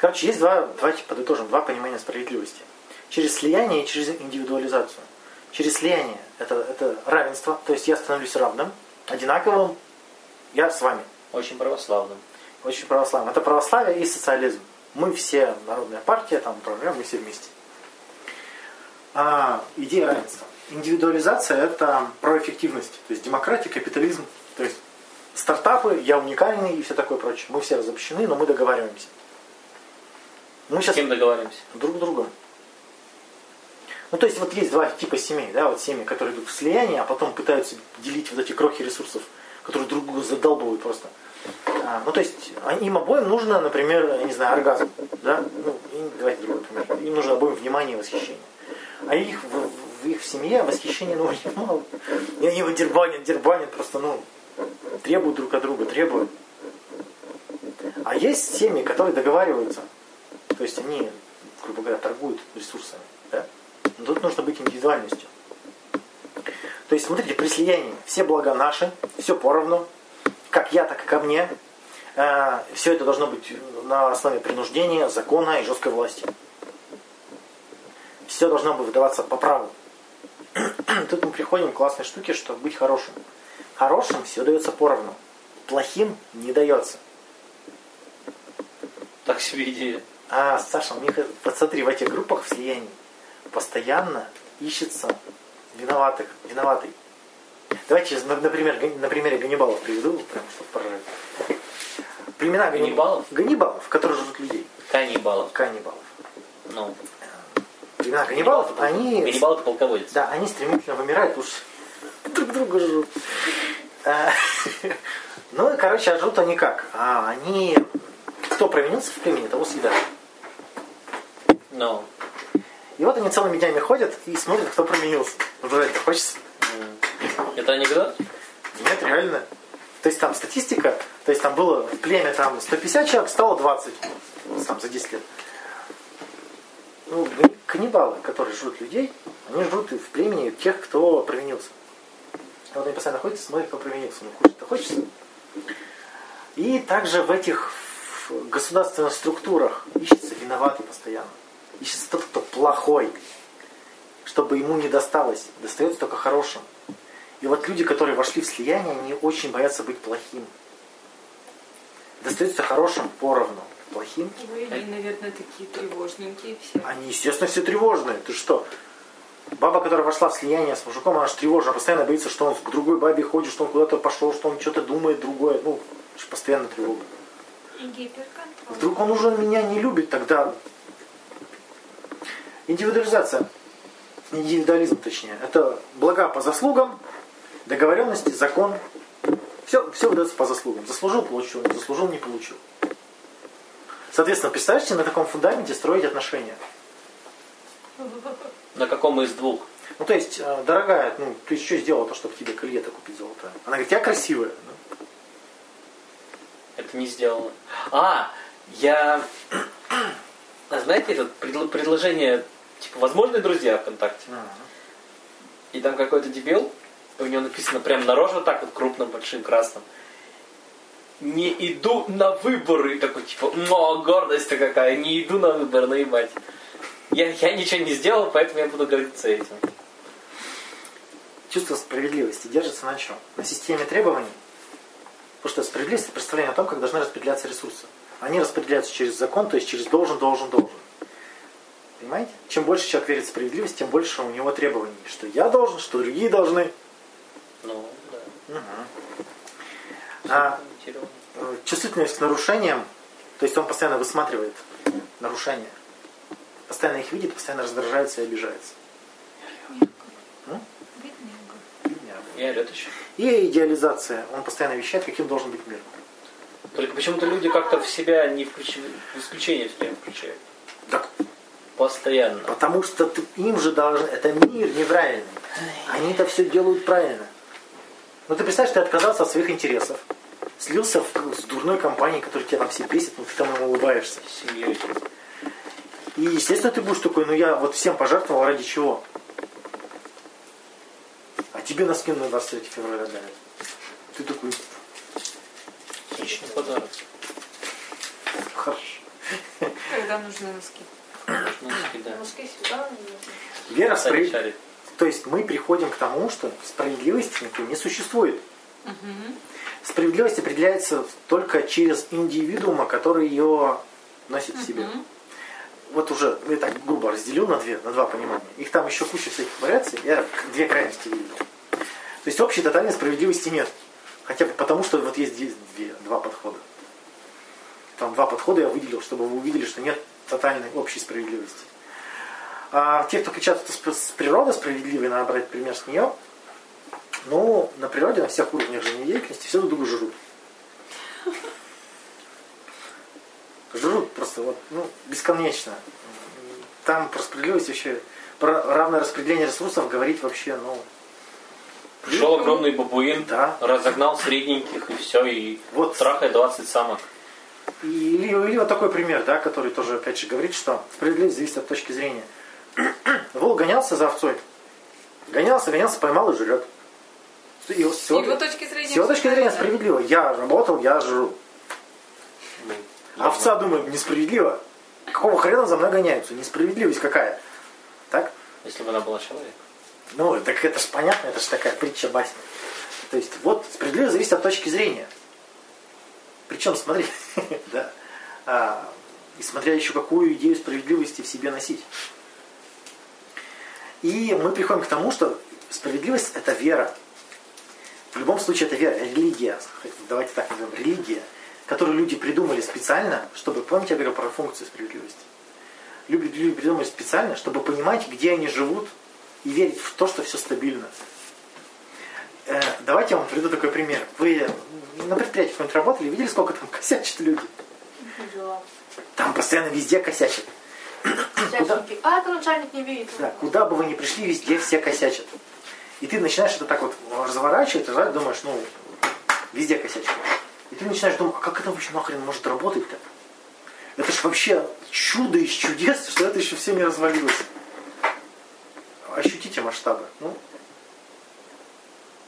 Короче, есть два, давайте подытожим, два понимания справедливости. Через слияние и через индивидуализацию. Через слияние это, это равенство, то есть я становлюсь равным, одинаковым, я с вами. Очень православным. Очень православным. Это православие и социализм. Мы все, народная партия, там управляем, мы все вместе. А, идея равенства. Индивидуализация – это про эффективность. То есть демократия, капитализм. То есть стартапы, я уникальный и все такое прочее. Мы все разобщены, но мы договариваемся. Мы сейчас... С кем договариваемся? Друг с другом. Ну, то есть вот есть два типа семей, да, вот семьи, которые идут в слияние, а потом пытаются делить вот эти крохи ресурсов, которые друг друга задолбывают просто. А, ну, то есть им обоим нужно, например, я не знаю, оргазм, да, ну, давайте другой пример. Им нужно обоим внимание и восхищение. А их в, в их семье восхищение, ну, очень мало. И они его дербанят, дербанят, просто, ну, требуют друг от друга, требуют. А есть семьи, которые договариваются. То есть они, грубо говоря, торгуют ресурсами. Да? Но тут нужно быть индивидуальностью. То есть, смотрите, при слиянии все блага наши, все поровну, как я, так и ко мне. Э, все это должно быть на основе принуждения, закона и жесткой власти. Все должно быть выдаваться по праву. Тут мы приходим к классной штуке, что быть хорошим. Хорошим все дается поровну. Плохим не дается. Так себе идея. А, Саша, Миха, посмотри, в этих группах в слиянии постоянно ищется виноватых, виноватый. Давайте, например, на примере Ганнибалов приведу, прям чтобы поражать. Племена Ганнибалов? Ганнибалов, которые живут людей. Каннибалов. Каннибалов. Ну. Племена Ганнибалов, они... Ганнибал это полководец. Да, они стремительно вымирают, уж друг друга жрут. А, ну короче, а жрут они как? А, они... Кто провинился в племени, того съедают. Ну. И вот они целыми днями ходят и смотрят, кто променился. Жрать-то хочется. Это анекдот? Нет, реально. То есть там статистика, то есть там было в племя там 150 человек, стало 20 там, за 10 лет. Ну, каннибалы, которые жрут людей, они жрут в племени тех, кто провинился. Вот они постоянно ходят и смотрят, кто провинился. Ну, кушать-то хочется. И также в этих государственных структурах ищется виноватый постоянно ищется тот, кто плохой, чтобы ему не досталось. Достается только хорошим. И вот люди, которые вошли в слияние, они очень боятся быть плохим. Достается хорошим поровну. Плохим. Ой, они, наверное, такие тревожненькие все. Они, естественно, все тревожные. Ты что? Баба, которая вошла в слияние с мужиком, она же тревожна, постоянно боится, что он к другой бабе ходит, что он куда-то пошел, что он что-то думает другое. Ну, постоянно тревога. Вдруг он уже меня не любит, тогда Индивидуализация, индивидуализм точнее, это блага по заслугам, договоренности, закон. Все, все выдается по заслугам. Заслужил, получил, не заслужил, не получил. Соответственно, представьте, на таком фундаменте строить отношения. На каком из двух? Ну, то есть, э, дорогая, ну, ты что сделала, то, чтобы тебе колье-то купить золотое? Она говорит, я красивая. Ну. Это не сделала. А, я... Знаете, это предложение типа, возможные друзья ВКонтакте. Ага. И там какой-то дебил, у него написано прям на роже так вот крупным, большим, красным. Не иду на выборы. Такой, типа, но гордость-то какая, не иду на выборы, наебать. Я, я ничего не сделал, поэтому я буду гордиться этим. Чувство справедливости держится на чем? На системе требований. Потому что справедливость это представление о том, как должны распределяться ресурсы. Они распределяются через закон, то есть через должен, должен, должен. Понимаете? Чем больше человек верит в справедливость, тем больше у него требований. Что я должен, что другие должны. Ну, да. Угу. А, э, чувствительность к нарушениям, то есть он постоянно высматривает нарушения. Постоянно их видит, постоянно раздражается и обижается. И идеализация. Он постоянно вещает, каким должен быть мир. Только почему-то люди как-то в себя не включают, в исключение в себя включают. Так Постоянно. Потому что ты, им же должен... Это мир неправильный. Они-то все делают правильно. Ну ты представь, ты отказался от своих интересов. Слился в, с дурной компанией, которая тебя там все бесит, но ты там ему улыбаешься. Семьей. И естественно ты будешь такой, ну я вот всем пожертвовал ради чего? А тебе на скин на 23 февраля дали. Ты такой... Отличный подарок. Хорошо. всегда нужны носки. Вера в. То есть мы приходим к тому, что справедливости никакой не существует. Справедливость определяется только через индивидуума, который ее носит в себе. Вот уже я так грубо разделил на две, на два понимания. Их там еще куча всяких вариаций. Я две крайности видел. То есть общей тотальной справедливости нет. Хотя бы потому, что вот есть здесь две, два подхода. Там два подхода я выделил, чтобы вы увидели, что нет тотальной общей справедливости. А те, кто кричат, что с природы справедливой, надо брать пример с нее, ну, на природе, на всех уровнях жизнедеятельности все друг друга жрут. Жрут просто вот, ну, бесконечно. Там про справедливость вообще, про равное распределение ресурсов говорить вообще, ну, Пришел огромный бабуин, Да. разогнал средненьких и все, и Вот. трахает 20 самок. И- Или, или вот такой пример, да, который тоже, опять же, говорит, что справедливость зависит от точки зрения. Волк гонялся за овцой. Гонялся, гонялся, поймал и жрет. И вот с его точки зрения. с его точки зрения так. справедливо. Я работал, я жру. Овца думает, несправедливо. Какого хрена за мной гоняются? Несправедливость какая? Так? Если бы она была человек. Ну, так это же понятно, это же такая притча басня. То есть, вот справедливость зависит от точки зрения. Причем, смотри, да, а, и смотря еще какую идею справедливости в себе носить. И мы приходим к тому, что справедливость это вера. В любом случае это вера, религия. Давайте так назовем, религия, которую люди придумали специально, чтобы, помните, я говорил про функцию справедливости. Люди, люди придумали специально, чтобы понимать, где они живут, и верить в то, что все стабильно. Э, давайте я вам приведу такой пример. Вы на предприятии какой-нибудь работали, видели, сколько там косячат люди? Видела. Там постоянно везде косячат. Начальники. А, это начальник не видит. Да, куда бы вы ни пришли, везде все косячат. И ты начинаешь это так вот разворачивать, и думаешь, ну, везде косячат. И ты начинаешь думать, а как это вообще нахрен может работать-то? Это ж вообще чудо из чудес, что это еще все не развалилось. Ощутите масштабы. Ну,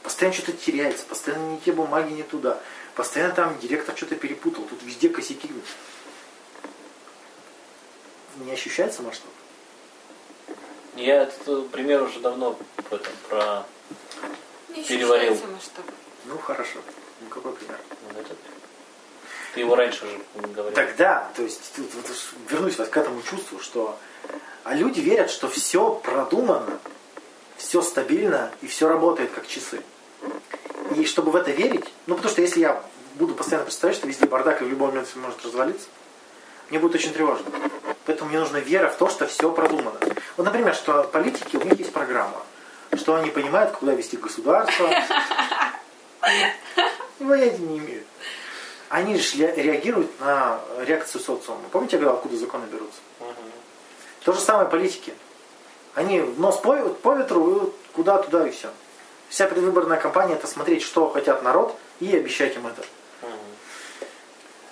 постоянно что-то теряется, постоянно не те бумаги, не туда. Постоянно там директор что-то перепутал, тут везде косяки. Не ощущается масштаб? Я этот пример уже давно про, это, про Не Переварил. масштаб. Ну, хорошо. Ну, какой пример? ну, этот. Ты его раньше уже говорил. Тогда, то есть, тут вот вернусь вот к этому чувству, что а люди верят, что все продумано, все стабильно и все работает как часы. И чтобы в это верить, ну потому что если я буду постоянно представлять, что везде бардак и в любой момент все может развалиться, мне будет очень тревожно. Поэтому мне нужна вера в то, что все продумано. Вот, например, что политики, у них есть программа, что они понимают, куда вести государство. И понятия не имеют. Они же ре- реагируют на реакцию социума. Помните, я говорил, откуда законы берутся? То же самое политики. Они нос по, по ветру, куда, туда и все. Вся предвыборная кампания это смотреть, что хотят народ, и обещать им это.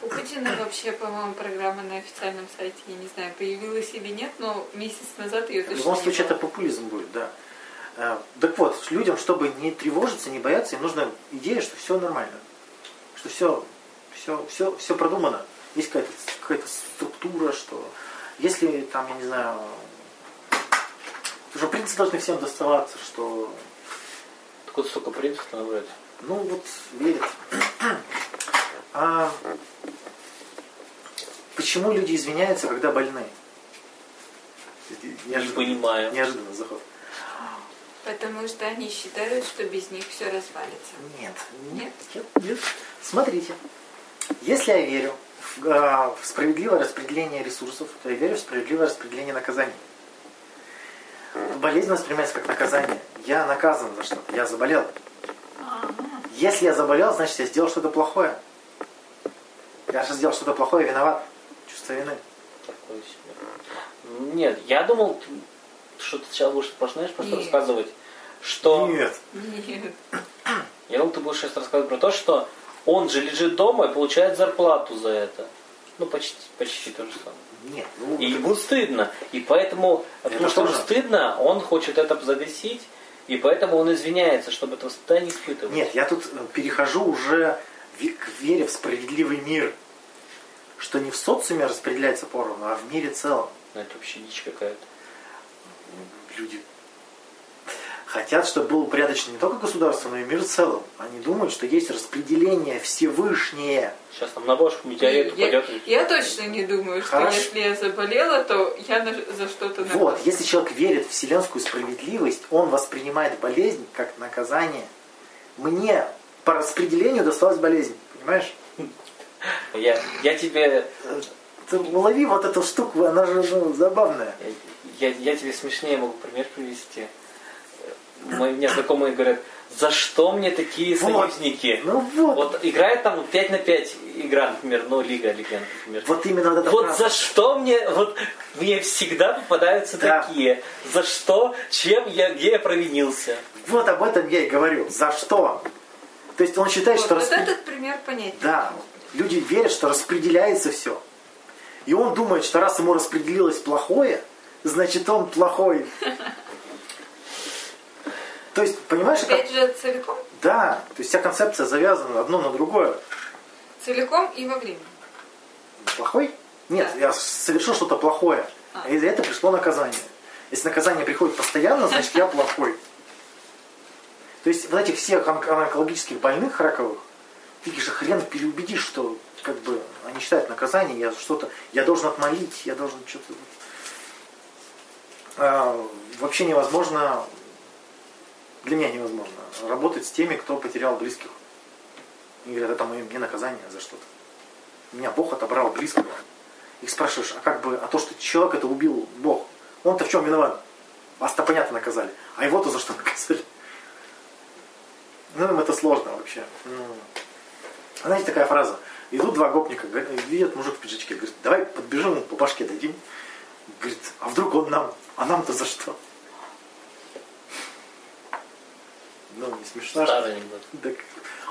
У Путина вообще, по-моему, программа на официальном сайте, я не знаю, появилась или нет, но месяц назад ее В точно любом не случае было. это популизм будет, да. Э, Так вот, людям, чтобы не тревожиться, не бояться, им нужна идея, что все нормально. Что все, все, все, все продумано. Есть какая-то какая структура, что если там, я не знаю, уже принципы должны всем доставаться, что Вот столько принципов набрать. Ну вот верят. А почему люди извиняются, когда больны? Не Неожиданно, понимаю. неожиданный заход. Потому что они считают, что без них все развалится. Нет, Нет? нет, нет. Смотрите, если я верю в, а, в справедливое распределение ресурсов, то я верю в справедливое распределение наказаний. Болезнь воспринимается как наказание. Я наказан за что-то, я заболел. Если я заболел, значит я сделал что-то плохое. Я же сделал что-то плохое, виноват. Чувство вины. Нет, я думал, что ты сейчас будешь начинаешь просто Нет. рассказывать, что... Нет. Нет. Я думал, ты будешь сейчас рассказывать про то, что он же лежит дома и получает зарплату за это. Ну, почти, почти то же самое. Нет. Ну, И ему стыдно. И поэтому, потому что ему стыдно, он хочет это загасить, и поэтому он извиняется, чтобы этого стыда не испытывать. Нет, я тут э, перехожу уже к вере в справедливый мир. что не в социуме распределяется поровну, а в мире целом. Ну, это вообще дичь какая-то. Люди хотят, чтобы было упорядочено не только государство, но и мир в целом. Они думают, что есть распределение Всевышнее. Сейчас там на башку метеорит я, упадет. и- я точно не думаю, что Хорошо. если я заболела, то я на- за что-то Вот, наказана. если человек верит в вселенскую справедливость, он воспринимает болезнь как наказание. Мне по распределению досталась болезнь, понимаешь? Я, я тебе Ты улови вот эту штуку, она же ну, забавная. Я, я тебе смешнее могу пример привести. Мои мне знакомые говорят, за что мне такие Вот. союзники? Ну вот, вот, играет там 5 на 5 игра, например, ну, Лига Легенд, например. именно вот эта Вот фраза. за что мне, вот мне всегда попадаются Да. такие. За что, чем я, где я провинился. Вот об этом я и говорю. За что? То есть он считает, Вот, что вот распре- этот пример понятен. Да, люди верят, что распределяется все. И он думает, что раз ему распределилось плохое, значит он плохой. То есть, понимаешь, как... Опять же, целиком, Да, то есть вся концепция завязана одно на другое. целиком и во время. Плохой? Нет, я совершил что-то плохое. А. И за это пришло наказание. Если наказание приходит постоянно, значит я плохой. То есть вот этих всех онк- онкологических больных раковых, ты же хрен переубедишь, что как бы они считают наказание, я что-то, я должен отмолить, я должен что-то... А, вообще невозможно, для меня невозможно, работать с теми, кто потерял близких. И говорят, это мое, мне наказание за что-то. Меня Бог отобрал близкого. Их спрашиваешь, а как бы, а то, что человек это убил Бог, он-то в чем виноват? Вас-то понятно наказали. А его-то за что наказали? Ну, им это сложно вообще. Знаете, такая фраза. Идут два гопника, видят мужик в пиджачке, говорит, давай подбежим, по башке дадим. Говорит, а вдруг он нам? А нам-то за что? Ну, не смешно. Старый анекдот. Так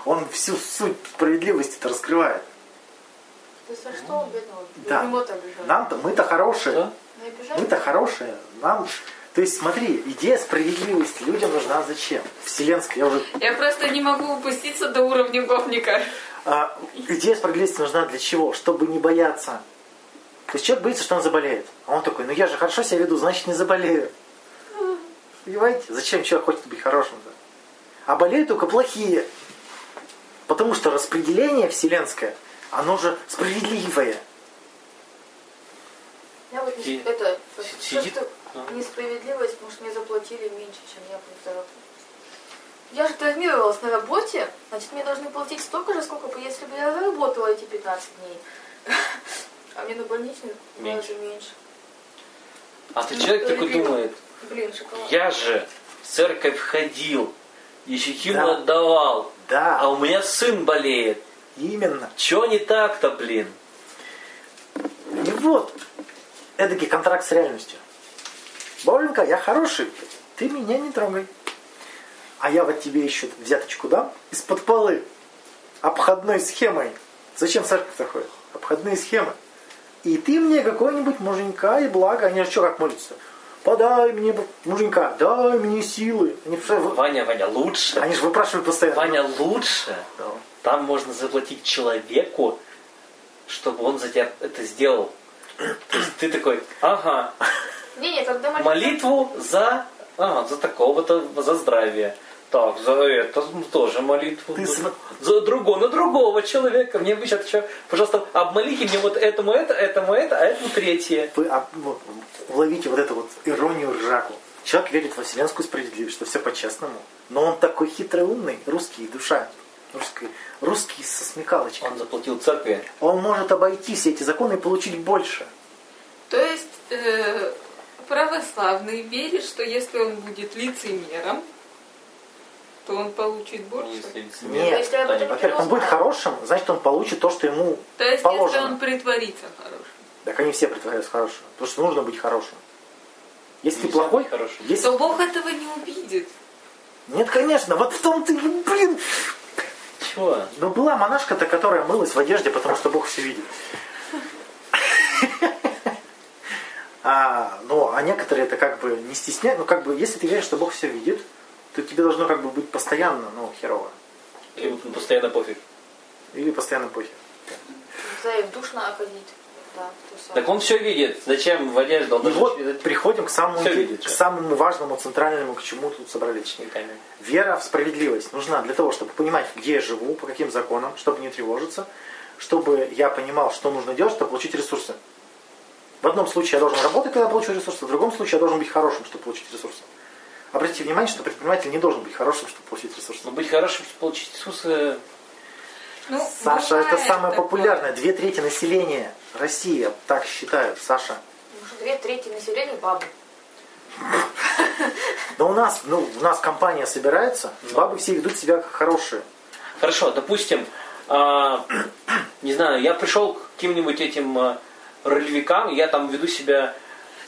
он всю суть справедливости это раскрывает. То есть, а что он бедного? Да. Нам-то, мы-то хорошие. Обижает? Мы-то хорошие. Нам... То есть, смотри, идея справедливости людям нужна зачем? Вселенская, я уже... Я просто не могу упуститься до уровня гопника. А, идея справедливости нужна для чего? Чтобы не бояться. То есть человек боится, что он заболеет. А он такой, ну я же хорошо себя веду, значит не заболею. Понимаете? Зачем человек хочет быть хорошим-то? А болеют только плохие. Потому что распределение вселенское, оно же справедливое. Я вот не- это, си- то, сидит- что а. несправедливость, потому что мне заплатили меньше, чем я просто Я же травмировалась на работе, значит, мне должны платить столько же, сколько бы, если бы я заработала эти 15 дней. А мне на больничный Меньше. даже меньше. А ты Ну, человек такой любимый. думает, Блин, шоколад. я же в церковь ходил, щекину Да. отдавал, Да, а у меня сын болеет. именно. Чё не так-то, блин? И вот, эдакий контракт с реальностью. Боленька, я хороший, ты меня не трогай. А я вот тебе еще взяточку дам из-под полы. Обходной схемой. Зачем церковь-то ходят? Обходные схемы. И ты мне какой-нибудь муженька и благо. Они же что, как молятся? Подай мне муженька, дай мне силы. Они, Ваня, Ваня, лучше. они же выпрашивают постоянно. Ваня, лучше. Там можно заплатить человеку, чтобы он за тебя это сделал. То есть ты такой, ага, когда молитва- молитву за, ага, за такого-то, за здравие. Так, за это тоже молитву. Ты см- За другого, на другого человека. Мне бы сейчас еще, пожалуйста, обмолите мне вот этому это, этому это, а этому третье. Вы а, вот, уловите вот эту вот иронию ржаку. Человек верит во вселенскую справедливость, что все по-честному. Но он такой хитрый умный, русский душа. Русский, русский со смекалочкой. Он заплатил церкви. Он может обойти все эти законы и получить больше. То есть э, православный верит, что если он будет лицемером, то он получит Ну, больше. если Нет. Если Во-первых, он будет хорошим, значит, он получит то, что ему То есть положено. если он притворится хорошим. Так они все притворяются хорошим. Потому что нужно быть хорошим. Если ты Нельзя плохой, быть хорошим. если... То Бог этого не увидит. Нет, конечно, вот в том ты, блин. Чего? Но была монашка-то, которая мылась в одежде, потому что Бог все видит. А, ну, а некоторые это как бы не стесняют. Ну, как бы, если ты веришь, что Бог все видит, то тебе должно как бы быть постоянно, ну, херово. Или постоянно пофиг. Или постоянно похер. Тогда и в душ надо ходить. Да. Так он все видит. Зачем в одежду? Он И вот видеть приходим к самому, Всё видит к самому важному, центральному, к чему тут собрались. учениками. Вера в справедливость нужна для того, чтобы понимать, где я живу, по каким законам, чтобы не тревожиться, чтобы я понимал, что нужно делать, чтобы получить ресурсы. В одном случае я должен работать, когда получу ресурсы, в другом случае я должен быть хорошим, чтобы получить ресурсы. Обратите внимание, что предприниматель не должен быть хорошим, чтобы получить ресурсы. Но быть хорошим, чтобы получить Иисуса, Ну, Саша, это самое такое. популярное. Две трети населения России так считают, Саша. Что две трети населения бабы. Но у нас, ну, у нас компания собирается, бабы все ведут себя как хорошие. Хорошо, допустим, а, не знаю, я пришел к каким-нибудь этим а, ролевикам, я там веду себя...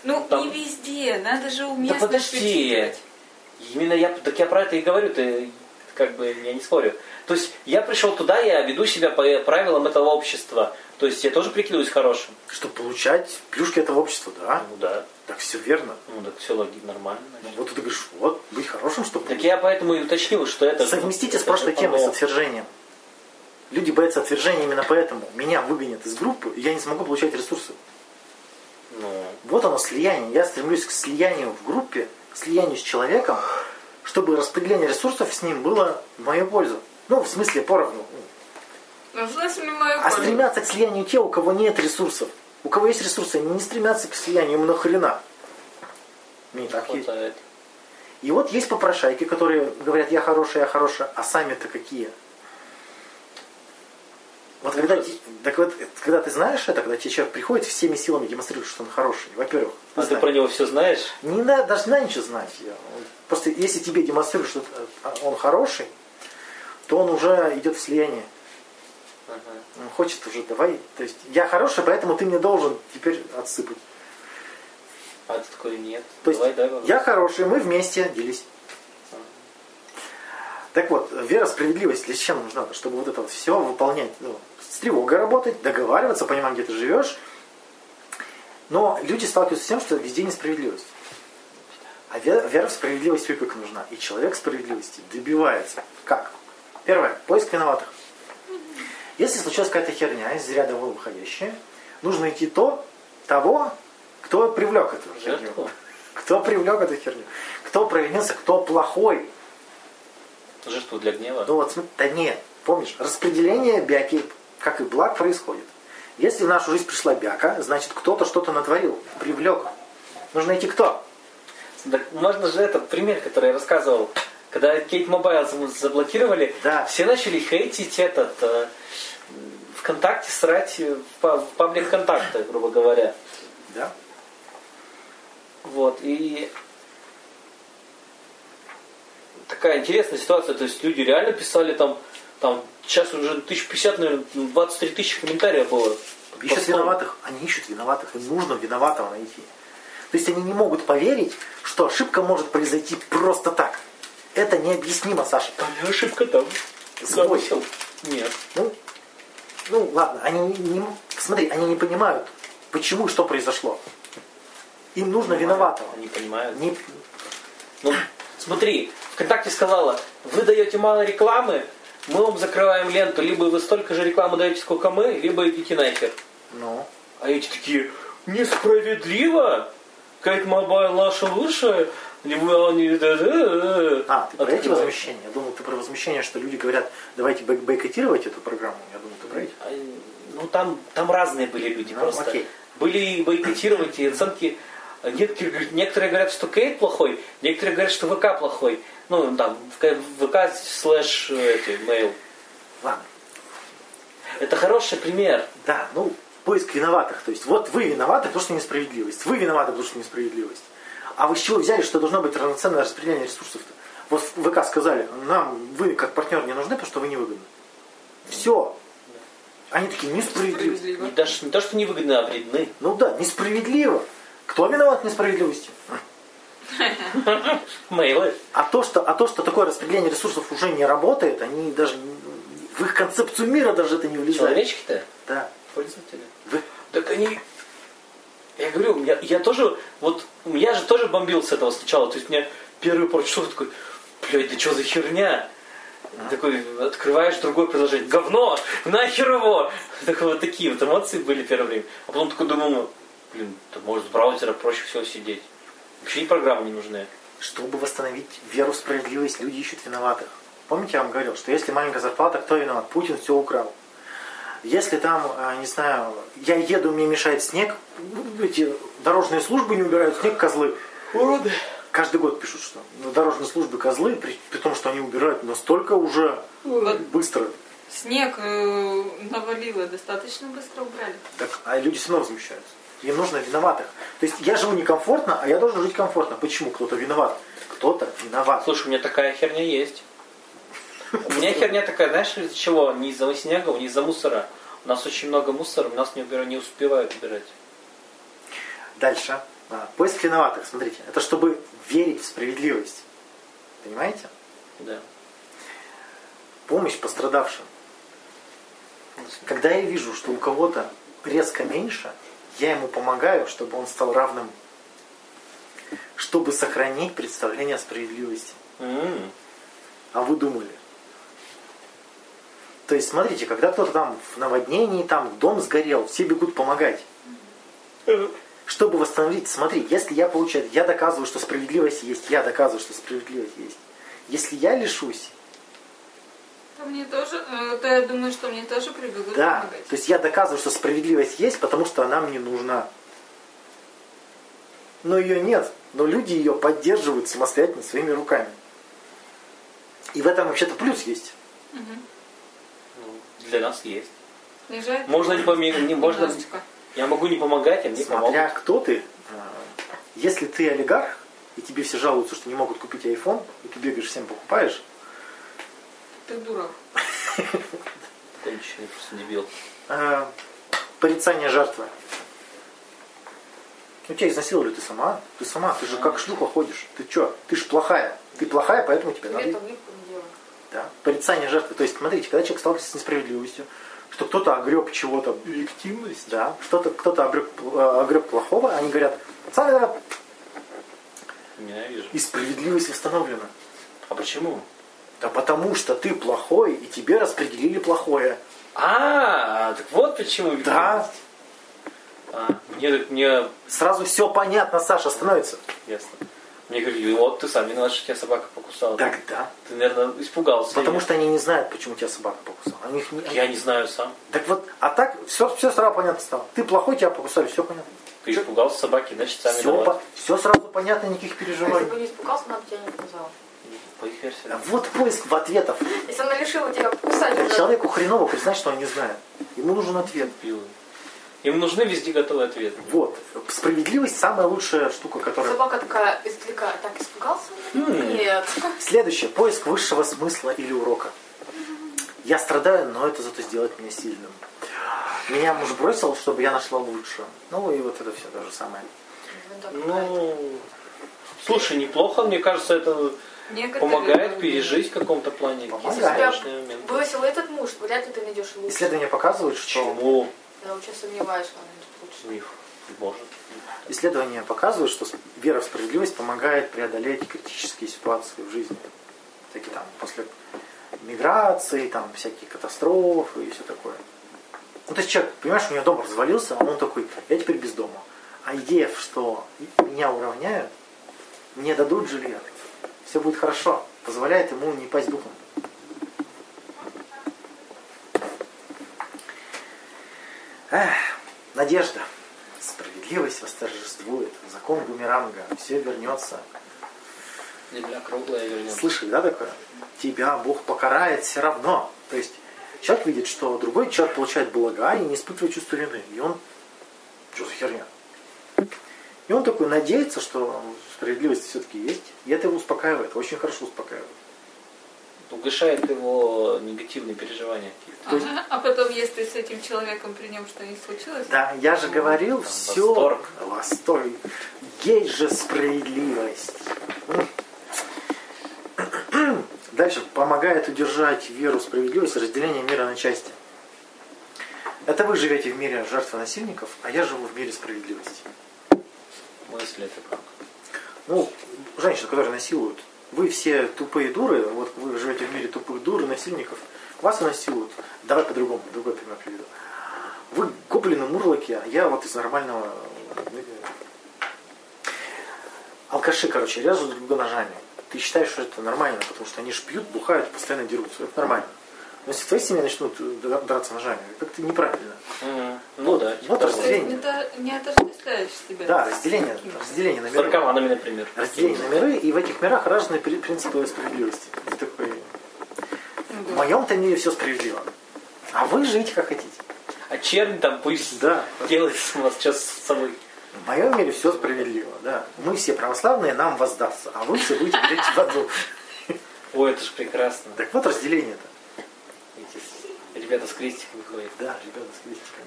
Ну, Там- не везде, надо же уместно да подожди. Именно я, так я про это и говорю, ты как бы я не спорю. То есть я пришел туда, я веду себя по правилам этого общества. То есть я тоже прикидываюсь хорошим. Чтобы получать плюшки этого общества, да? Ну да, Так все верно. ну так все логично, нормально. Ну, вот ты говоришь, вот, быть хорошим, чтобы... Так я поэтому и уточнил, что это... Совместите с прошлой темой, с отвержением. Люди боятся отвержения именно поэтому. Меня выгонят из группы, и я не смогу получать ресурсы. Ну, Вот оно слияние. Я стремлюсь к слиянию в группе, слиянию с человеком, чтобы распределение ресурсов с ним было в мою пользу. Ну, в смысле, поровну. Ну, мою А пользу. стремятся к слиянию те, у кого нет ресурсов. У кого есть ресурсы, они не стремятся к слиянию, им нахрена. Мне так есть. И вот есть попрошайки, которые говорят, я хорошая, я хорошая, а сами-то какие? Вот когда, так вот, когда ты знаешь это, когда тебе человек приходит всеми силами демонстрирует, что он хороший, во-первых, А ты про него все знаешь? не надо, даже не надо ничего знать. Просто если тебе демонстрируют, что э, он хороший, то он уже идет в слияние. Ага. Он хочет уже, давай, то есть я хороший, поэтому ты мне должен теперь отсыпать. А ты такой, нет. То есть давай, давай. я хороший, мы вместе делись. Так вот, вера, справедливость для чего нужна? Чтобы вот это вот все выполнять. Ну, с тревогой работать, договариваться, понимать, где ты живешь. Но люди сталкиваются с тем, что везде несправедливость. А вера, вера в справедливость как нужна. И человек справедливости добивается. Как? Первое. Поиск виноватых. Если случилась какая-то херня из ряда вон выходящая, нужно найти то, того, кто привлек эту херню. Кто привлек эту херню? Кто провинился, кто плохой. Жертву для гнева. Ну вот, да нет, помнишь, распределение бяки, как и благ, происходит. Если в нашу жизнь пришла бяка, значит кто-то что-то натворил, привлек. Нужно найти кто. Так можно же этот пример, который я рассказывал. Когда Kate Mobile заблокировали, Да. все начали хейтить этот э, ВКонтакте, срать э, в па- в паблик ВКонтакте, грубо говоря. Да? Вот, и такая интересная ситуация, то есть люди реально писали там, там сейчас уже 1050, наверное, 23 тысячи комментариев было. Ищут постом. виноватых. Они ищут виноватых. Им нужно виноватого найти. То есть они не могут поверить, что ошибка может произойти просто так. Это необъяснимо, Саша. Там и ошибка там. Сбой. Замысел. Нет. Ну, ну ладно, они не, не- смотри, они не понимают, почему и что произошло. Им нужно виноватого. Они понимают. Не- Ну, смотри, ВКонтакте сказала, вы даете мало рекламы, мы вам закрываем ленту, либо вы столько же рекламы даете, сколько мы, либо идите нахер. ну, А эти такие, несправедливо, Kate Mobile наша лучшая, либо они... да-да-да». А, ты про эти возмущения? Я думал, ты про возмущение, что люди говорят, давайте бой- бойкотировать эту программу. Я думал, ты про эти. А, Ну, там, там разные были люди Ну, просто. окей. Были и бойкотировать, и оценки... Некоторые, говорят- некоторые говорят, что Кейт плохой, некоторые говорят, что ВК плохой. Ну, там, ВК слэш э, эти, мейл. Ладно. Это хороший пример. Да, ну, поиск виноватых. То есть, вот вы виноваты, потому что несправедливость. Вы виноваты, потому что несправедливость. А вы с чего взяли, что должно быть равноценное распределение ресурсов-то? Вот в ВК сказали, нам вы как партнер не нужны, потому что вы невыгодны. Все. Они такие, несправедливо. Справедливо. И даже не то, что невыгодны, а вредны. Ну да, несправедливо. Кто виноват в несправедливости? Мейлы. А то, что, а то, что такое распределение ресурсов уже не работает, они даже в их концепцию мира даже это не влезает. Человечки-то, Да. пользователи. Вы- Так они... Я говорю, я, я тоже, вот, я же тоже бомбил с этого сначала. То есть мне первые пару часов такой, блядь, да что за херня? Такой, открываешь другое приложение. Говно! Нахер его! Так вот такие вот эмоции были первое время. А потом такой думаю, блин, да может с браузера проще всего сидеть. Вообще и программы не нужны. Чтобы восстановить веру в справедливость, люди ищут виноватых. Помните, я вам говорил, что если маленькая зарплата, кто виноват? Путин все украл. Если там, а, не знаю, я еду, мне мешает снег, эти дорожные службы не убирают снег, козлы. Уроды. Каждый год пишут, что на дорожные службы козлы, при, при том, что они убирают настолько уже Вот быстро. снег э, навалило, достаточно быстро убрали. Так, а люди все равно возмущаются. Им нужно виноватых. То есть я живу некомфортно, а я должен жить комфортно. Почему? Кто-то виноват. Кто-то виноват. Слушай, у меня такая херня есть. У меня херня такая, знаешь, из-за чего? Не из-за снега, не из-за мусора. У нас очень много мусора, у нас не, убирают, не успевают убирать. Дальше. А, Поиск виноватых. Смотрите, это чтобы верить в справедливость. Понимаете? Да. Помощь пострадавшим. Когда я вижу, что у кого-то резко меньше, я ему помогаю, чтобы он стал равным, чтобы сохранить представление о справедливости. М. А вы думали? То есть, смотрите, когда кто-то там в наводнении, там дом сгорел, все бегут помогать. Чтобы восстановить, смотри, если я получаю, я доказываю, что справедливость есть, я доказываю, что справедливость есть. Если я лишусь, Мне тоже, э, то я думаю, что мне тоже прибегут да, помогать. то есть я доказываю, что справедливость есть, потому что она мне нужна. Но ее нет, но люди ее поддерживают самостоятельно своими руками. И в этом вообще-то плюс есть. Ну, Для нас есть. Можно не поме- не можно-. Я могу не помогать, а мне Смотря помогут. кто ты, а, если ты олигарх, и тебе все жалуются, что не могут купить iPhone, и ты бегаешь всем покупаешь, Ты дурак. Конченый просто дебил. а, порицание жертвы. Ну тебя изнасиловали, ты сама. Ты сама, ты же как шлюха ходишь. Ты что? Ты ж плохая. Ты плохая, поэтому тебе надо. Да. Порицание жертвы. То есть, смотрите, когда человек сталкивается с несправедливостью, что кто-то огреб чего-то, Объективность. да, что-то, кто-то огреб, э, огреб плохого, они говорят, сами Ненавижу. и справедливость восстановлена. А почему? Да потому что ты плохой, и тебе распределили плохое. А, так вот почему. Да. А, мне, мне Сразу все понятно, Саша, становится. ясно. Мне говорили, вот ты сам виноват, что тебя собака покусала. Так, да. Ты, наверное, испугался. Потому что они не знают, почему тебя собака покусала. Они их не- Я не знаю сам. Так вот, а так все, все сразу понятно стало. Ты плохой, тебя покусали, все понятно. Ты испугался собаки, значит, сам Все, виноват. сразу понятно, никаких Если переживаний. бы не испугался, она бы тебя не показала. Версии. Вот поиск в ответов. Если она решила тебя покусать, уже Человеку хреново признать, что он не знает. Ему нужен ответ. Им нужны везде готовые ответы. Вот. Справедливость самая лучшая штука, которая... собака такая издалека, так испугался? М. Нет. Следующее. Поиск высшего смысла или урока. Я страдаю, но это зато сделает меня сильным. Меня муж бросил, чтобы я нашла лучшее. Ну и вот это все то же самое. Ну, слушай, неплохо, мне кажется, это Некоторые помогает пережить в каком-то плане какие-то страшные моменты. Бросил этот муж, вряд ли ты найдешь лучше. Исследования показывают, что... Почему? Я очень сомневаюсь, что она найдет лучше. Миф. Может. Исследования показывают, что вера в справедливость помогает преодолеть критические ситуации в жизни. Такие там после миграции, там всякие катастрофы и все такое. Ну, то есть человек, понимаешь, у него дом развалился, а он такой, я теперь без дома. А идея, что меня уравняют, мне дадут жилье, все будет хорошо, позволяет ему не пасть духом. Эх, надежда. Справедливость восторжествует. Закон бумеранга. Все вернется. Земля круглая вернется. Слышали, да, такое? Тебя Бог покарает все равно. То есть человек видит, что другой человек получает блага и не испытывает чувство вины. И он... Что за херня? И он такой надеется, что справедливость все-таки есть. И это его успокаивает. Очень хорошо успокаивает. Угошает его негативные переживания какие-то. Ага, А потом, если с этим человеком при нем что-нибудь случилось, Да, я же говорил, Там все... восторг. Восторг. Есть же справедливость. Дальше помогает удержать веру в справедливость и разделение мира на части. Это вы живете в мире жертв и насильников, а я живу в мире справедливости. Мысли это как? Ну, женщин, которые насилуют, вы все тупые дуры, вот вы живете в мире тупых дур и насильников, вас насилуют. Давай по-другому, другой пример приведу. Вы гоблины, мурлоки, а я вот из нормального... э, Алкаши, короче, режут друг друга ножами. Ты считаешь, что это нормально, потому что они ж пьют, бухают, постоянно дерутся. Это нормально. Но если в твоей семье начнут дра- драться ножами, как-то неправильно. Мгм. Ну да. Вот То есть разделение. не, не отождествляешь себя. Да, разделение, разделение на С миры. наркоманами, например. Разделение на миры, и в этих мирах разные при- принципы справедливости. Ты такой, Ну в моем-то мире все справедливо. А вы живите как хотите. А чернь там пусть Да. делает с вас что с собой. В моем мире все справедливо, да. Мы все православные, нам воздастся, а вы все будете гореть в аду. Ой, это же прекрасно. Так вот разделение-то. Ребята с крестиками ходят. Да, ребята с крестиками.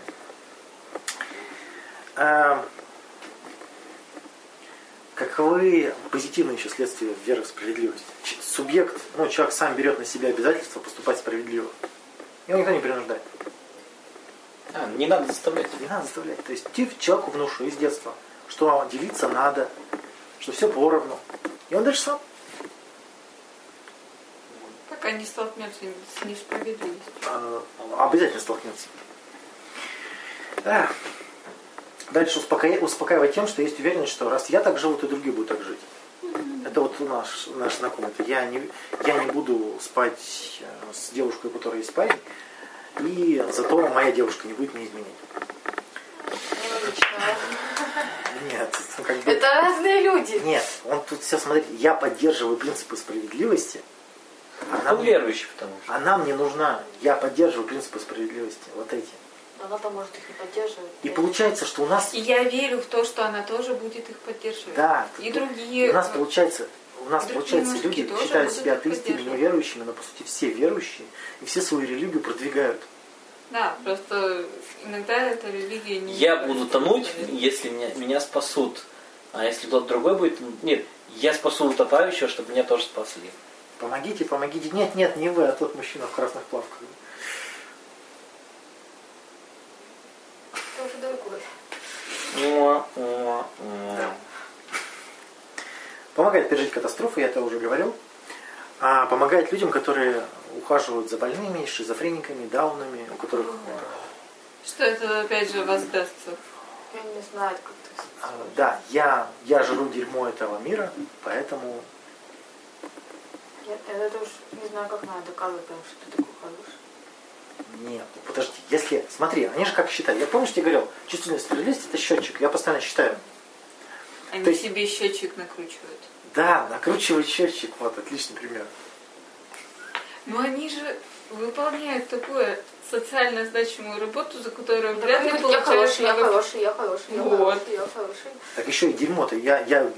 А, каковы позитивные еще следствия веры в справедливость? Субъект, ну, человек сам берет на себя обязательство поступать справедливо. Его никто не принуждает. А, не надо заставлять. Не надо заставлять. То есть ты человеку внушил из детства, что делиться надо, что все поровну. И он дальше сам. Пока не столкнется с несправедливостью. э, обязательно столкнется. Да. Дальше успокаивай, успокаивай тем, что есть уверенность, что раз я так живу, то и другие будут так жить. Это вот наш, наш знакомый. Я, не, я не буду спать э, с девушкой, у которой есть парень, и зато моя девушка не будет мне изменять. Нет, как бы- Это разные люди. нет, он тут все смотрит, я поддерживаю принципы справедливости, а Он верующий, потому что. а нам не нужна, я поддерживаю принципы справедливости, вот эти. Она-то может их не поддерживать. И получается, что у нас И я верю в то, что она тоже будет их поддерживать. Да. И другие... У нас получается, у нас получается, люди считают себя атеистами, неверующими, но по сути все верующие и все свою религию продвигают. Да, просто иногда эта религия не... Я буду тонуть, если меня, меня спасут. А если кто-то другой будет... Нет, я спасу утопающего, чтобы меня тоже спасли. Помогите, помогите. Нет, нет, не вы, а тот мужчина в красных плавках. Это уже другое. Муа, муа, муа. Помогает пережить катастрофу, я это уже говорил. А помогает людям, которые ухаживают за больными, шизофрениками, даунами, у которых Что это опять же воздастся. Я не знаю, как ты... а, да, я, я жру дерьмо этого мира, поэтому Я, я это уж не знаю, как надо доказывать, потому что ты такой хороший. нет, подожди, если, смотри, они же как считают. Я помню, что я говорил, чувственная справедливость это счетчик, я постоянно считаю. Они То есть- себе счетчик накручивают. Да, накручивать счетчик, вот, отличный пример. Но они же выполняют такую социально значимую работу, за которую вряд ли я получают хороший, я хороший, я хороший, я Вот. хороший, я хороший. Так еще и дерьмо-то. Я, я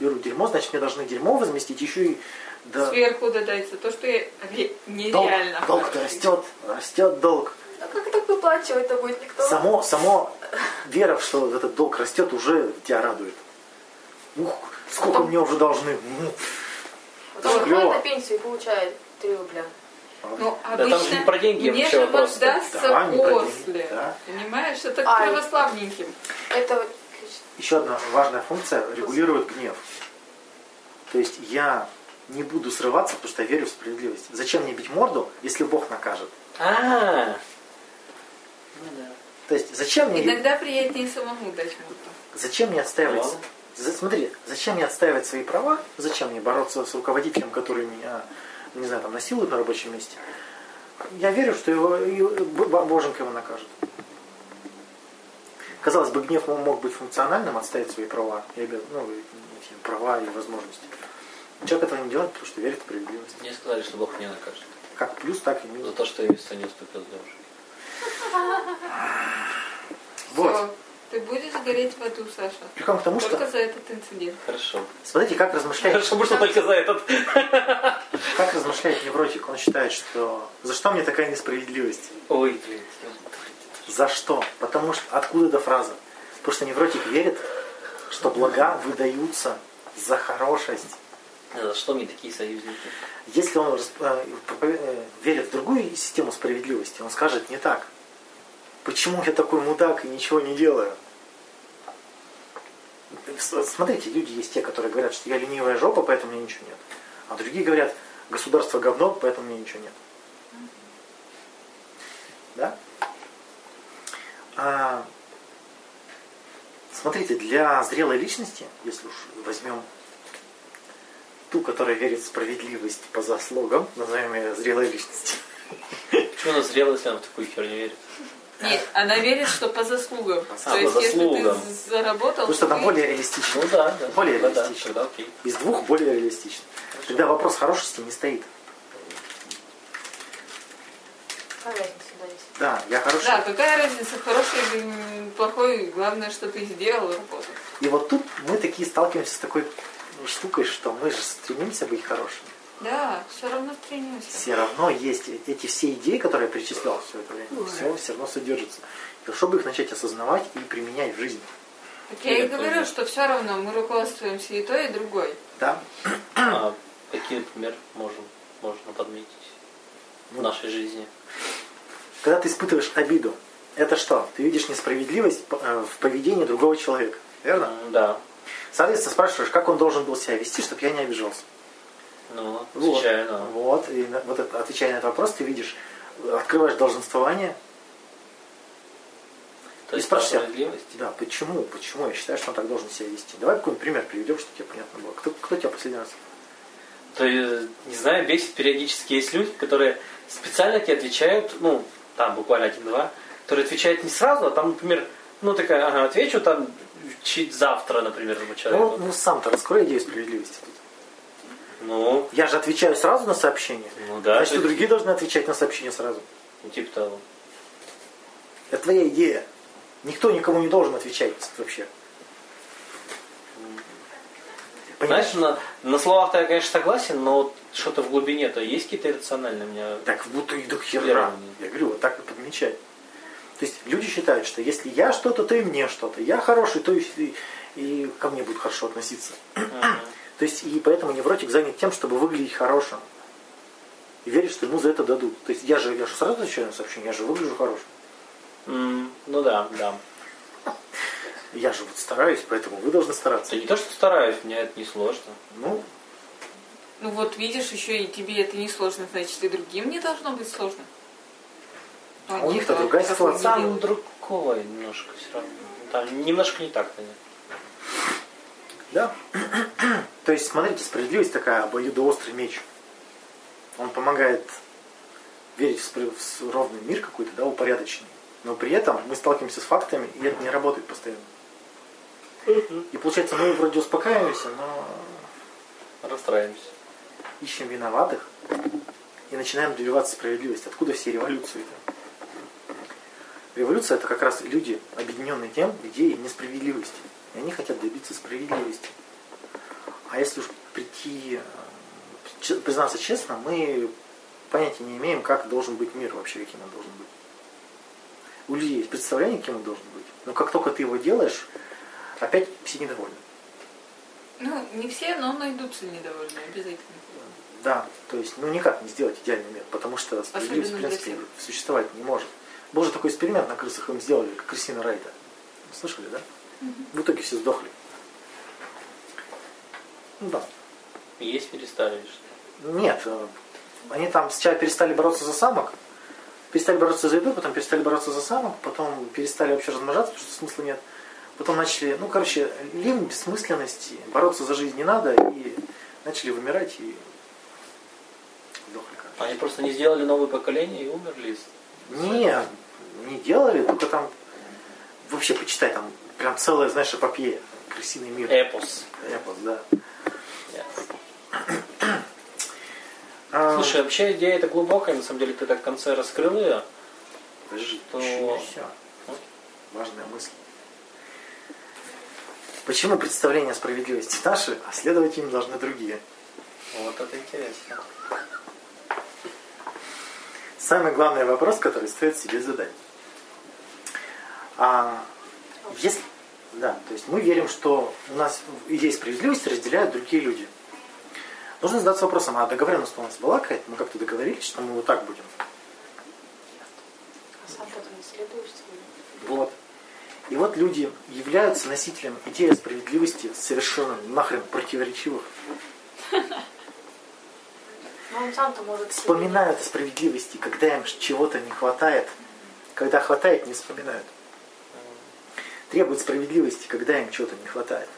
беру дерьмо, значит, мне должны дерьмо возместить, еще и да, Сверху додается то, что долг, нереально долг-то хороший. растет, растет долг. А как так выплачивать-то будет никто? Само, само вера, в что этот долг растет, уже тебя радует. Ух, сколько мне уже должны. М. Вот он клёво. выходит на пенсию и получает 3 рубля. Ну, там же не про деньги мне вообще же вопрос. воздастся Да, деньги, после. да. Понимаешь, это А, к православненьким. Это вот Еще одна важная функция регулирует гнев. То есть я не буду срываться, потому что я верю в справедливость. Зачем мне бить морду, если Бог накажет? А, ну да. То есть зачем мне... Иногда приятнее самому дать морду. Зачем мне отстаивать... За- Смотри, зачем мне отстаивать свои права? Зачем мне бороться с руководителем, который меня, не знаю, там насилует на рабочем месте? Я верю, что его, Б- Боженька его накажет. Казалось бы, гнев мог- быть функциональным, отставить свои права, и, ну, права и возможности. Человек этого не делает, потому что верит в справедливость. Мне сказали, что Бог меня накажет. Как плюс, так и За минус. то, что я вместо не уступил с девушкой. Вот. Ты будешь гореть в аду, Саша. Приходим к тому, Только что... за этот инцидент. Хорошо. Смотрите, как размышляет, Хорошо, можно только за этот. как размышляет невротик. Он считает, что за что мне такая несправедливость? Ой, блин. За что? Потому что откуда эта фраза? Потому что невротик верит, что блага выдаются за хорошесть. За что мне такие союзники? Если он э, э, верит в другую систему справедливости, он скажет не так. Почему я такой мудак и ничего не делаю? Смотрите, люди есть те, которые говорят, что я ленивая жопа, поэтому меня ничего нет. А другие говорят, государство говно, поэтому мне ничего нет. Да? А, смотрите, для зрелой личности, если уж возьмем ту, которая верит в справедливость по заслугам, назовем ее зрелой личностью. Почему она зрелая, если она в такую херню верит? Нет, она верит, что по заслугам. А, То есть, по если заслугам. ты заработал... Потому что там ты- более реалистично. Ну да, да. Более Тогда да, реалистично. тогда окей. Из двух более реалистично. Тогда вопрос хорошести не стоит. Да. Да, я хороший. Да, какая разница, хороший или плохой, главное, что ты сделал работу. И вот тут мы такие сталкиваемся с такой ну, штукой, что мы же стремимся быть хорошими. Да, все равно стремимся. Все равно есть эти все идеи, которые я перечислял все это время, все все равно содержатся. И чтобы их начать осознавать и применять в жизни. Так я и Я говорю, тоже. что все равно мы руководствуемся и той, и другой. Да? А какие, например, можем, можно подметить в Ну. нашей жизни? Когда ты испытываешь обиду, это что? Ты видишь несправедливость э, в поведении другого человека. Верно? Да. Соответственно, спрашиваешь, как он должен был себя вести, чтобы я не обижался. Ну, Вот. отвечаю на... Вот, и на- вот это, отвечая на этот вопрос, ты видишь, открываешь долженствование. То И есть спрашиваешь. Да, почему? Почему я считаю, что он так должен себя вести? Давай какой-нибудь пример приведем, чтобы тебе понятно было. Кто, кто тебя последний раз? То есть, не знаю, бесит периодически есть люди, которые специально тебе отвечают, ну, там буквально один-два, которые отвечают не сразу, а там, например, ну такая, ага, отвечу там чуть завтра, например, этому Ну, человеку. ну сам-то раскрой идею справедливости. Ну, Я же отвечаю сразу на сообщение. ну да, Значит, есть, другие должны отвечать на сообщение сразу. ну, типа того. Это твоя идея. Никто никому не должен отвечать вообще. Понимаешь? Знаешь, на, на словах-то я, конечно, согласен, но вот что-то в глубине-то есть какие-то иррациональные у меня. Так будто и до хера. Я говорю, вот так и подмечать. То есть люди считают, что если я что-то, то и мне что-то. Я хороший, то и, и, ко мне будут хорошо относиться. Мгм. То есть и поэтому невротик занят тем, чтобы выглядеть хорошим. И верит, что ему за это дадут. То есть я же, я же сразу отвечаю на сообщение, я же выгляжу хорошим. М, Ну да, да. Я же вот стараюсь, поэтому вы должны стараться. Да не то, что стараюсь, мне это не сложно. Ну, Ну вот видишь, еще и тебе это не сложно, значит и другим не должно быть сложно. А у них-то так- другая ситуация. Там другое немножко все равно. Там немножко не так, конечно. да. То есть, смотрите, справедливость такая обоюдоострый меч. Он помогает верить в, в ровный мир какой-то, да, упорядоченный. Но при этом мы сталкиваемся с фактами, и это не работает постоянно. И получается, мы вроде успокаиваемся, но Расстраиваемся. ищем виноватых и начинаем добиваться справедливости. Откуда все революции-то? Революция это как раз люди, объединенные тем идеей несправедливости. И они хотят добиться справедливости. А если уж прийти, э, признаться честно, мы понятия не имеем, как должен быть мир вообще, каким он должен быть. У людей есть представление, каким он должен быть. Но как только ты его делаешь, опять все недовольны. Ну, не все, но найдутся недовольные, обязательно. Да, то есть, ну никак не сделать идеальный мир, потому что справедливость, в принципе, существовать не может. Был же такой эксперимент на крысах, им сделали, как крысиный райда. Слышали, да? В итоге все сдохли. Ну да. Есть перестали или что? Нет, э, они там сначала перестали бороться за самок, перестали бороться за еду, потом перестали бороться за самок, потом перестали вообще размножаться, потому что смысла нет. Потом начали, ну, короче, ливень бессмысленности, бороться за жизнь не надо, и начали вымирать, и сдохли, короче. Они просто не сделали новое поколение и умерли. из- Не, делали, только там вообще почитай, там прям целая, знаешь, эпопея. Крысиный мир. Эпос. Эпос, да. Ясно. А, Слушай, вообще идея это глубокая, на самом деле ты так в конце раскрыл ее. подожди, то- еще все. Важная мысль. Почему представления о справедливости наши, а следовать им должны другие? Вот это интересно. Самый главный вопрос, который стоит себе задать. А, если, да, то есть мы верим, что у нас идеи справедливости разделяют другие люди. Нужно задаться вопросом, а договоренность у нас была какая-то? Мы как-то договорились, что мы вот так будем. Вот. И вот люди являются носителем идеи справедливости совершенно нахрен противоречивых. Но он сам-то может... вспоминают о справедливости, когда им чего-то не хватает. Когда хватает, не вспоминают. Требуют справедливости, когда им чего-то не хватает.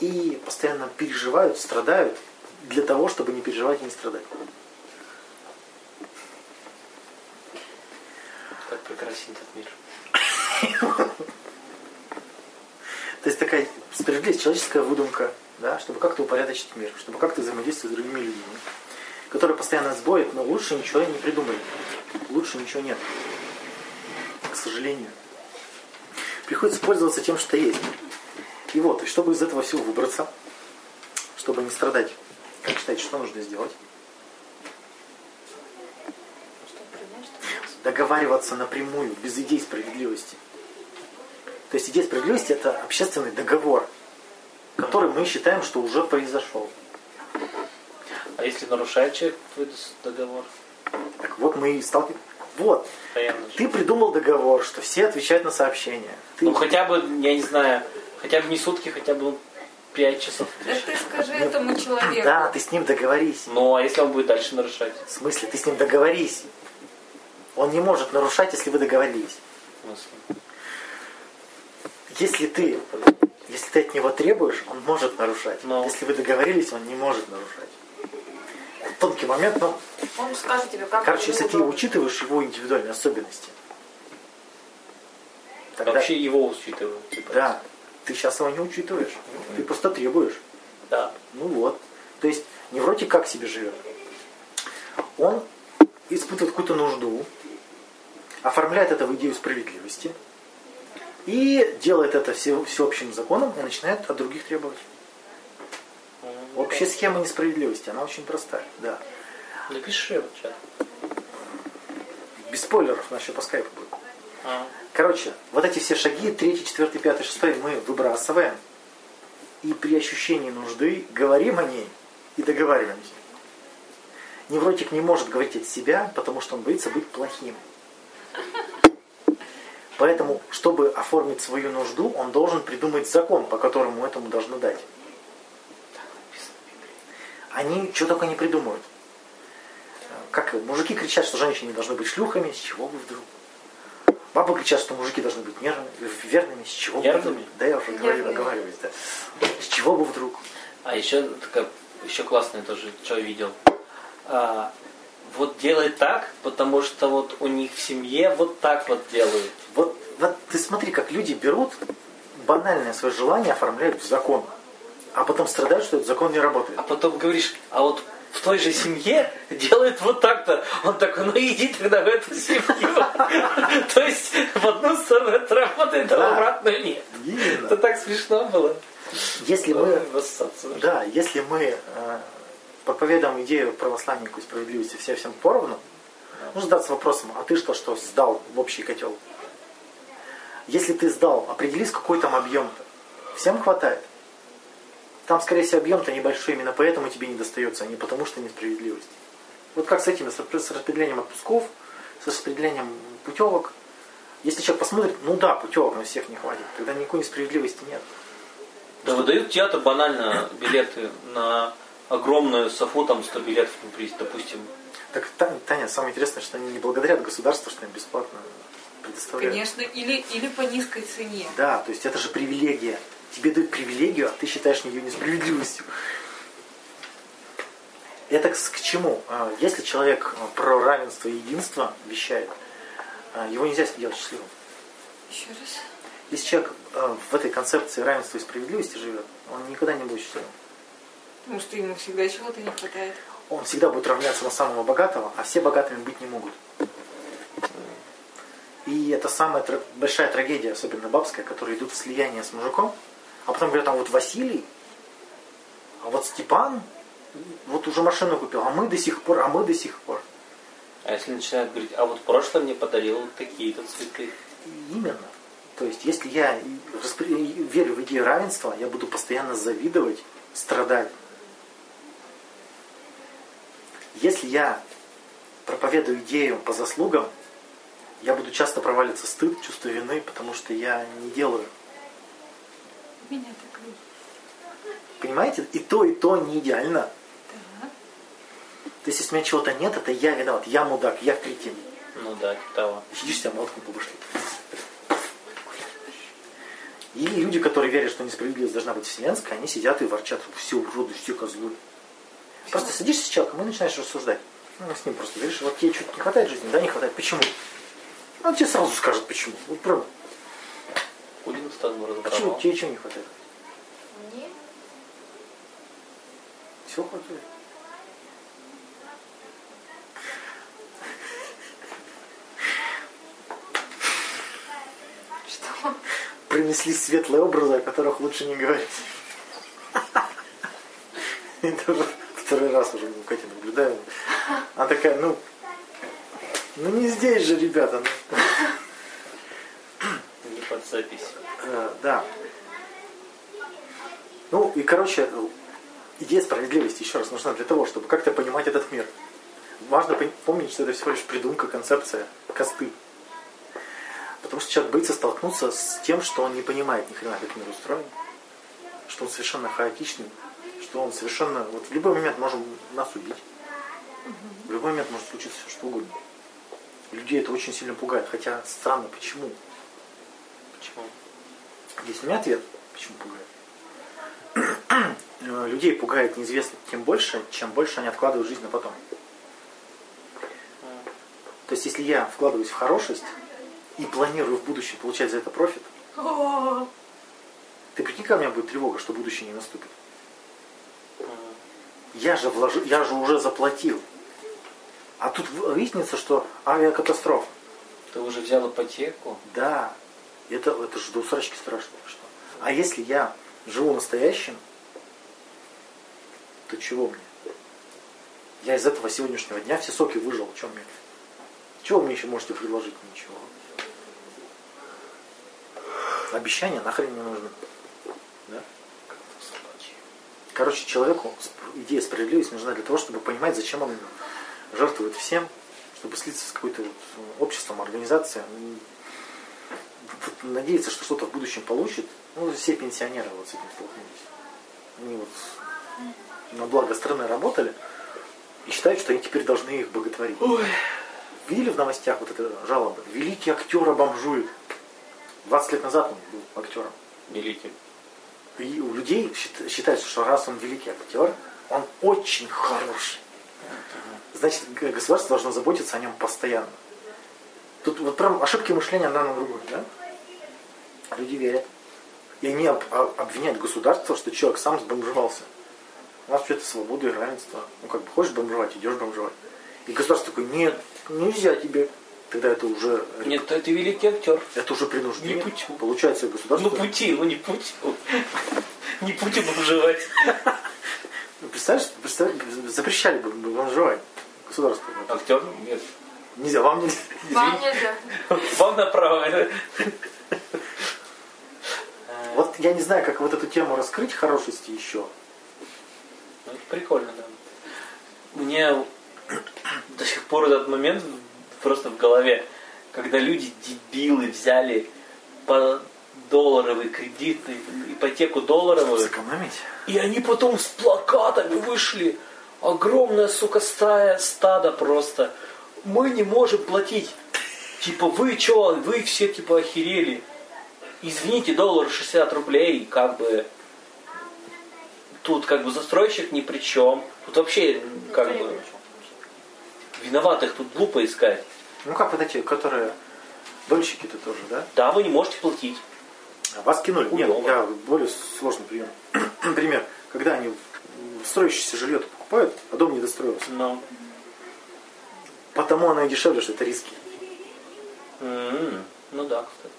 И постоянно переживают, страдают для того, чтобы не переживать и не страдать. Как прекрасен этот мир. То есть такая справедливость, человеческая выдумка, да, чтобы как-то упорядочить мир, чтобы как-то взаимодействовать с другими людьми, которые постоянно сбоят, но лучше ничего не придумали. Лучше ничего нет. К сожалению. Приходится пользоваться тем, что есть. И вот, и чтобы из этого всего выбраться, чтобы не страдать, как считаете, что нужно сделать? Договариваться напрямую, без идей справедливости. То есть идея справедливости это общественный договор, который мы считаем, что уже произошел. А если нарушает человек твой договор? Так вот мы и сталкиваемся. Вот, Постоянно же. ты придумал договор, что все отвечают на сообщения. Ты- Ну хотя бы, я не знаю, хотя бы не сутки, хотя бы ну, пять часов. Да ты скажи этому человеку. Да, ты с ним договорись. Ну а если он будет дальше нарушать? В смысле, ты с ним договорись. Он не может нарушать, если вы договорились. В смысле? Если ты, если ты от него требуешь, он может нарушать. Но. Если вы договорились, он не может нарушать. Тонкий момент, но Он скажет тебе, как Короче, если ты учитываешь его индивидуальные особенности, тогда, Вообще его учитываю. Типа. да, ты сейчас его не учитываешь. Ты просто требуешь. Да. Ну вот. То есть невротик как себе живет? Он испытывает какую-то нужду, оформляет это в идею справедливости и делает это все, всеобщим законом и начинает от других требовать. Общая схема несправедливости, она очень простая, да. Напиши в чат. Без спойлеров, у нас еще по скайпу будет. А. Короче, вот эти все шаги, третий, четвертый, пятый, шестой, мы выбрасываем. И при ощущении нужды говорим о ней и договариваемся. Невротик не может говорить от себя, потому что он боится быть плохим. Поэтому, чтобы оформить свою нужду, он должен придумать закон, по которому этому должны дать. Они что только не придумают. Как мужики кричат, что женщины должны быть шлюхами, с чего бы вдруг? Бабы кричат, что мужики должны быть нервными, верными, с чего бы Нервными? вдруг? Да, я уже Нервными. оговариваюсь, да. С чего бы вдруг? А еще такая, еще классная тоже, что я видел. А, вот делай так, потому что вот у них в семье вот так вот делают. Вот, вот ты смотри, как люди берут банальное свое желание, оформляют в закон, а потом страдают, что этот закон не работает. А потом говоришь, а вот в той же семье делают вот так-то. Он такой, ну иди тогда в эту семью. То есть в одну сторону это работает, а в обратную нет. Это так смешно было. Если мы. Да, если мы э, проповедуем идею православнику и справедливости все всем поровну, нужно задаться вопросом, а ты что, что сдал в общий котел? Если ты сдал, определись, какой там объем-то. Всем хватает. Там, скорее всего, объем-то небольшой, именно поэтому тебе не достается, а не потому что несправедливость. Вот как с этим, с распре- с распределением отпусков, с распределением путевок. Если человек посмотрит, ну да, путевок на всех не хватит, тогда никакой несправедливости нет. Да выдают театр банально билеты на огромную софу, там 100 билетов, допустим. Так, Таня, самое интересное, что они не благодарят государству, что им бесплатно предоставляют. Конечно, или, или по низкой цене. Да, то есть это же привилегия. Тебе дают привилегию, а ты считаешь ее несправедливостью. Это к, чему? А, Если человек а, про равенство и единство вещает, а, его нельзя сделать счастливым. Еще раз. Если человек в этой концепции равенства и справедливости живет, он никогда не будет счастливым. Потому что ему всегда чего-то не хватает. Он всегда будет равняться на самого богатого, а все богатыми быть не могут. И это самая тра- большая трагедия, особенно бабская, которые идут в слияние с мужиком, а потом говорят, а вот Василий, а вот Степан, вот уже машину купил, а мы до сих пор, а мы до сих пор. А если начинают говорить, а вот прошлое мне подарил такие-то цветы. Именно. То есть, если я распри- верю в идею равенства, я буду постоянно завидовать, страдать. Если я проповедую идею по заслугам, я буду часто проваливаться в стыд, чувство вины, потому что я не делаю. Меня так любят. Понимаете? И то, и то не идеально. Да. То есть, если у меня чего-то нет, это я виноват, я мудак, я кретин. Ну да, типа того. Сидишь себя молотком по башке. И люди, которые верят, что несправедливость должна быть вселенская, они сидят и ворчат, все уроды, все козлы. Просто сидишь с человеком и начинаешь рассуждать. Ну, с ним просто говоришь, вот тебе чуть не хватает жизни, да, не хватает. Почему? Он тебе сразу скажет, почему. Вот правда. Кулин стан Почему? Тебе чего не хватает? Мне? Все хватает. Что? Принесли светлые образы, о которых лучше не говорить. Это уже второй раз уже у Кати наблюдаю. Она такая, ну, ну не здесь же, ребята. ну». Не под запись. Э, да. Ну и, короче, идея справедливости еще раз нужна для того, чтобы как-то понимать этот мир. Важно помнить, что это всего лишь придумка, концепция, косты. Потому что человек боится столкнуться с тем, что он не понимает ни хрена, как мир устроен, что он совершенно хаотичный, что он совершенно... Вот в любой момент может нас убить. В любой момент может случиться все что угодно. Людей это очень сильно пугает. Хотя странно, почему? Почему? Есть у меня ответ, почему пугает. Людей пугает неизвестно тем больше, чем больше они откладывают жизнь на потом. То есть, если я вкладываюсь в хорошесть и планирую в будущем получать за это профит, ты прикинь, у меня будет тревога, что будущее не наступит. Я же, вложу, я же уже заплатил. А тут выяснится, что авиакатастрофа. Ты уже взял ипотеку? Да, это, это же до усрачки страшно. Что? А если я живу настоящим, то чего мне? Я из этого сегодняшнего дня все соки выжил. Чем мне? Чего вы мне еще можете предложить? Ничего. Обещания нахрен не нужны. Да? Короче, человеку идея справедливости нужна для того, чтобы понимать, зачем он жертвует всем, чтобы слиться с какой-то вот обществом, организацией. Надеяться, что что-то в будущем получит. Ну, все пенсионеры вот с этим столкнулись. Они вот на благо страны работали и считают, что они теперь должны их боготворить. Видели в новостях вот это жалобы? Великий актер обомжует. 20 лет назад он был актером. Великий. И у людей счит- считается, что раз он великий актер, он очень хороший. Значит, государство должно заботиться о нем постоянно. Тут вот прям ошибки мышления одна на другую, да? Люди верят. И они об- об- обвиняют государство, что человек сам сбомжевался. У нас вообще-то свобода и равенство. Ну, как бы хочешь бомжевать, идешь бомжевать. И государство такое, нет, нельзя тебе. Тогда это уже, Нет, ты, ты великий актер. это уже принуждение. Не путем. Получается, государство... Ну пути, ну не путь. Не пути бомжевать. Ну, Представляешь, представь, запрещали бы бомжевать государство. Актер? Нет. Нельзя, вам нельзя. Вам нельзя. Вам направо. Вот я не знаю, как вот эту тему раскрыть хорошести еще. Ну, это прикольно, да. Мне до сих пор этот момент просто в голове, когда люди дебилы взяли по долларовый кредит, ипотеку долларовую, Сэкономить. и они потом с плакатами вышли. Огромная, сука, стая, стадо просто. Мы не можем платить. Типа, вы чё, вы все типа охерели. Извините, доллар 60 рублей, как бы тут как бы застройщик ни при чем. Тут вообще как бы виноватых тут глупо искать. Ну как вот эти, которые дольщики-то тоже, да? Да, вы не можете платить. А Вас кинули. Нет, я более сложный пример. Пример. Когда они строящееся жилье покупают, а дом не достроился. Но. Потому оно и дешевле, что это риски. М, Ну да, кстати.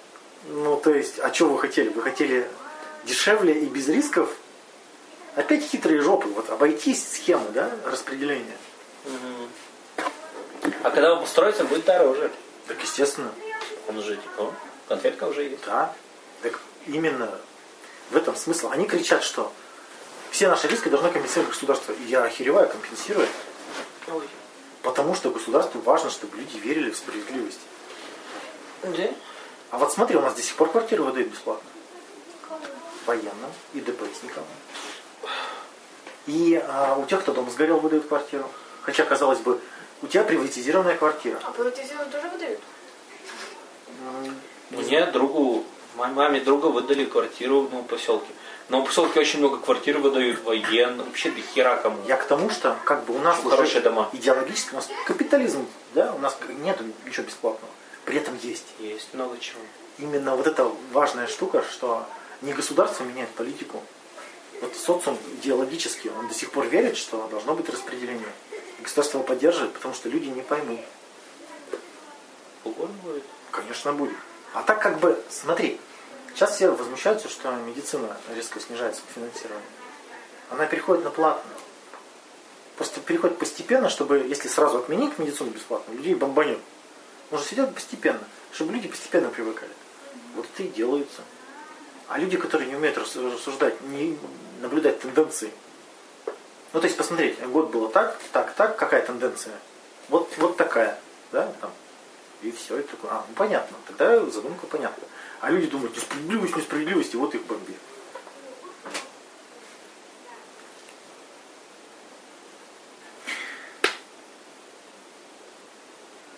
Ну, то есть, а что вы хотели? Вы хотели дешевле и без рисков? Опять хитрые жопы. Вот обойтись схемы, да, распределения. Мгм. А когда вы построите, будет дороже. Так, естественно, Он же типа, конфетка уже есть. да. Так именно в этом смысл. Они кричат, что все наши риски должны компенсировать государство. И я охереваю компенсировать. Потому что государству важно, чтобы люди верили в справедливость. Да? А вот смотри, у нас до сих пор квартиры выдают бесплатно. Военным и ДПСникам. И а, у тех, кто дом сгорел, выдают квартиру. Хотя, казалось бы, у тебя приватизированная квартира. А приватизированную тоже выдают? Мне другу, маме друга выдали квартиру в новом поселке. В новом поселке очень много квартир выдают, воен, вообще до хера кому. Я к тому, что как бы у нас уже Хорошие дома. идеологически, у нас капитализм, да, у нас нет ничего бесплатного. При этом есть. Есть много чего. Именно вот эта важная штука, что не государство меняет политику. Вот социум идеологически, он до сих пор верит, что должно быть распределение. И государство его поддерживает, потому что люди не поймут. Угодно будет. Конечно, будет. А так как бы, смотри, сейчас все возмущаются, что медицина резко снижается по финансированию. Она переходит на платную. Просто переходит постепенно, чтобы, если сразу отменить медицину бесплатную, людей бомбанет. Нужно все постепенно, чтобы люди постепенно привыкали. Вот это и делается. А люди, которые не умеют рас- рассуждать, не наблюдать тенденции. Ну, то есть посмотреть, год было так, так, так, какая тенденция? Вот, вот такая, да, там. И все, это такое, а, ну понятно, тогда задумка понятна. А люди думают, несправедливость, несправедливость, и вот их бомби.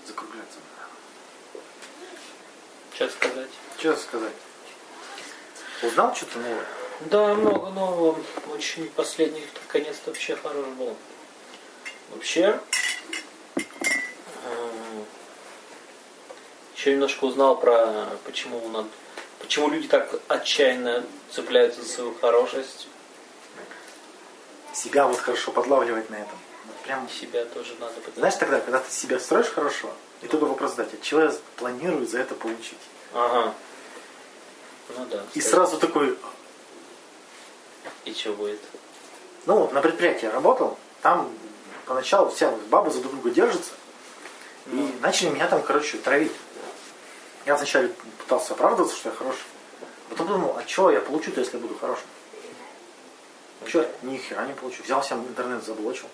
Закругляться надо. Что сказать? Что сказать? Узнал что-то новое? Да, много нового. Очень последних наконец-то вообще хорош был. Вообще, еще немножко узнал про почему надо, почему люди так отчаянно цепляются за свою хорошесть. Себя вот хорошо подлавливать на этом. Вот прям Себя тоже надо быть. Знаешь, тогда, когда ты себя строишь хорошо, и только вопрос задать, от чего я планирую за это получить? Ага. Ну да. И кстати. сразу такой, И что будет? ну вот на предприятии я работал, там поначалу вся баба за друг друга держится, и Ну. начали меня там, короче, травить. Я вначале пытался оправдываться, что я хороший. Потом подумал, а что я получу-то, если буду хорошим? Че, ни хера не получу. Взял всем интернет, заблочил.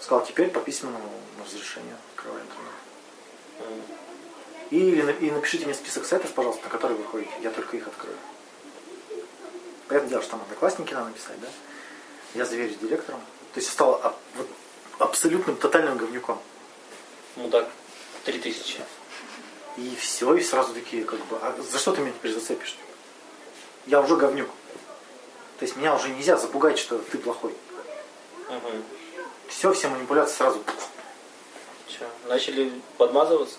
Сказал, теперь по письменному разрешению открываю интернет. И, и напишите мне список сайтов, пожалуйста, на которые вы ходите. Я только их открою. Понятное дело, что там одноклассники надо написать, да? Я заверюсь директором. То есть стал абсолютным тотальным говнюком. Ну так, три тысячи. И все, и сразу такие, как бы, а за что ты меня теперь зацепишь? Я уже говнюк. То есть меня уже нельзя запугать, что ты плохой. Угу. Все, все манипуляции сразу. Че, начали подмазываться?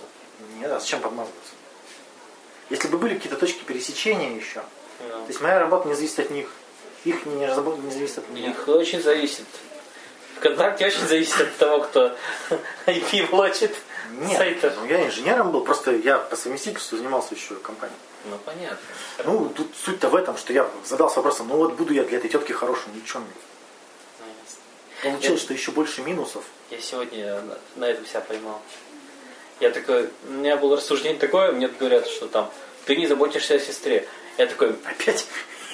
Нет, а зачем подмазываться? Если бы были какие-то точки пересечения еще, Ну. то есть моя работа не зависит от них, их не, разработ- не зависит от меня. Их очень зависит. ВКонтакте очень зависит от того, кто IP влачит Нет, сайта. ну, я инженером был, просто я по совместительству занимался еще компанией. Ну понятно. Ну, тут суть-то в этом, что я задался вопросом, ну вот буду я для этой тетки хорошим, ничем. Ну. Получилось, Я- что еще больше минусов. Я сегодня на, этом себя поймал. Я такой, у меня было рассуждение такое, мне говорят, что там, ты не заботишься о сестре. Я такой, Опять?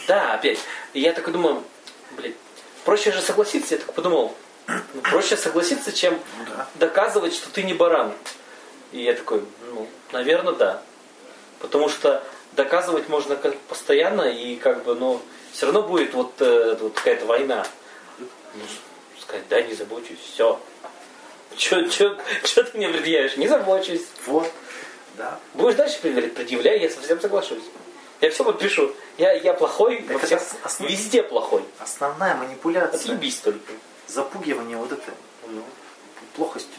да, опять. И я такой думаю, блядь, проще же согласиться. Я так подумал, ну, проще согласиться, чем Ну да. доказывать, что ты не баран. И я такой, ну, наверное, да. Потому что доказывать можно постоянно, и как бы, ну, все равно будет вот, э, вот какая-то война. Ну, сказать, да, не забочусь, все. Че, че, че ты мне предъявишь? Не забочусь. Вот. Да. Будешь дальше предъявлять? Предъявляй, я совсем соглашусь. Я все подпишу. Я, я плохой, вообще как основ- везде плохой. Основная манипуляция, Отъебись только. Запугивание вот этой Ну. плохостью.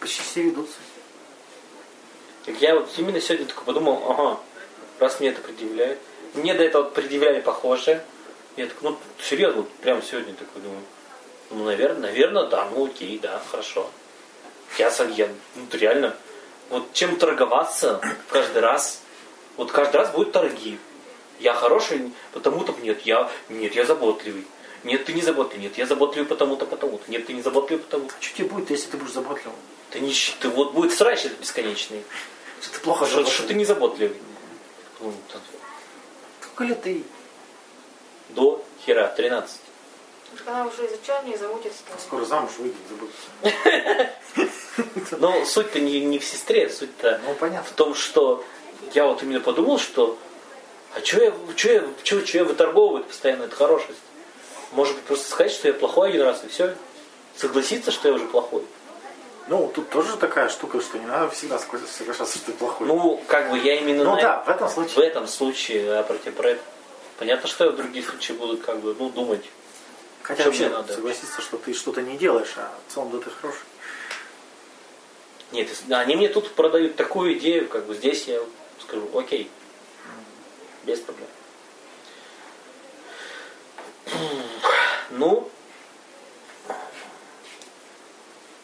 Почти все ведутся. Так я вот именно сегодня только подумал, ага, раз мне это предъявляют. Мне до этого предъявляли похожее. Я такой, ну, серьезно, вот прямо сегодня такой думаю. Ну, наверное, наверное, да, ну окей, да, хорошо. Я, я ну, реально, вот чем торговаться каждый раз, вот каждый раз будут торги. Я хороший, потому-то нет, я, нет, я заботливый. Нет, ты не заботливый, нет, я заботливый потому-то, потому-то. Нет, ты не заботливый потому-то. А что тебе будет, если ты будешь заботливым? Ты не, ты вот будет срач этот бесконечный. Что ты плохо Что, что ты не заботливый. Ну, Сколько лет ты? До хера, 13. Она уже изучала, не заботится. Скоро замуж выйдет, забудется. Но суть-то не, не в сестре, суть-то Ну, в понятно. том, что я вот именно подумал, что а что я, чё я, чё, чё я выторговываю постоянно, это хорошесть. Может быть, просто сказать, что я плохой один раз, и все. согласиться, что я уже плохой. Ну, тут тоже такая штука, что не надо всегда согла- соглашаться, что ты плохой. Ну, как бы я именно Ну на да, в этом в случае. этом случае, а против про это. Понятно, что я в других случаях буду как бы, ну, думать. Хотя что вообще мне надо? согласиться, что ты что-то не делаешь, а в целом да ты хороший. Нет, они мне тут продают такую идею, как бы здесь я скажу, окей, без проблем. Ну,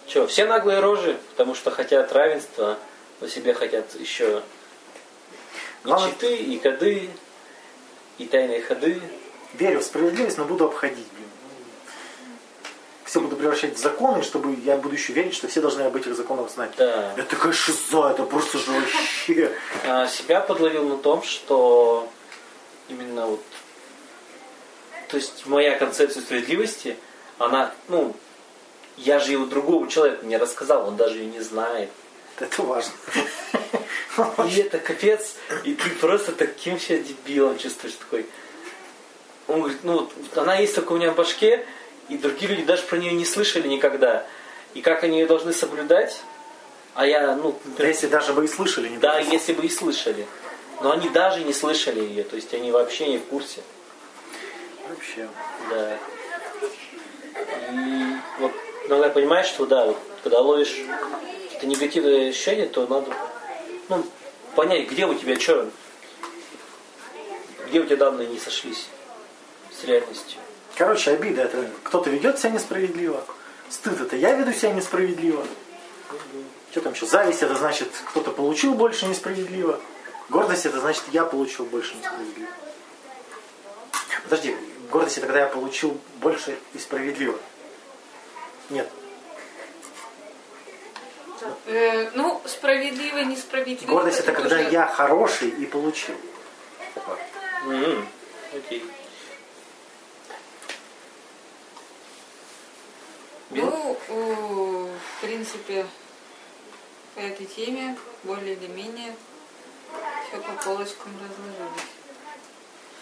что, все наглые рожи, потому что хотят равенства, но себе хотят еще и Главное- читы, и коды, и тайные ходы. Верю в справедливость, но буду обходить, блин. Все буду превращать в законы, чтобы я буду еще верить, что все должны об этих законах знать. Да. Это такая шиза, это просто же вообще. А, себя подловил на том, что именно вот, то есть моя концепция справедливости, она, ну, я же его другому человеку не рассказал, он даже ее не знает. Это важно. И это капец, и ты просто таким себя дебилом чувствуешь такой. Он говорит, ну вот она есть только у меня в башке, и другие люди даже про нее не слышали никогда. И как они ее должны соблюдать, а я, ну, Да если даже бы и слышали, не Да, если бы и слышали. Но они даже не слышали ее, то есть они вообще не в курсе. Вообще. Да. И вот иногда понимаешь, что да, вот, когда ловишь какие-то негативные ощущения, то надо ну, понять, где у тебя что, где у тебя данные не сошлись с реальностью. Короче, обида это кто-то ведет себя несправедливо. Стыд это я веду себя несправедливо. Что там еще? Зависть это значит кто-то получил больше несправедливо. Гордость это значит я получил больше несправедливо. Подожди, гордость это когда я получил больше и справедливо. Нет. Э, ну, справедливо, несправедливо. Гордость это когда уже- я хороший и получил. Вот. М, Окей. Ну, в принципе, по этой теме более или менее все по полочкам разложилось.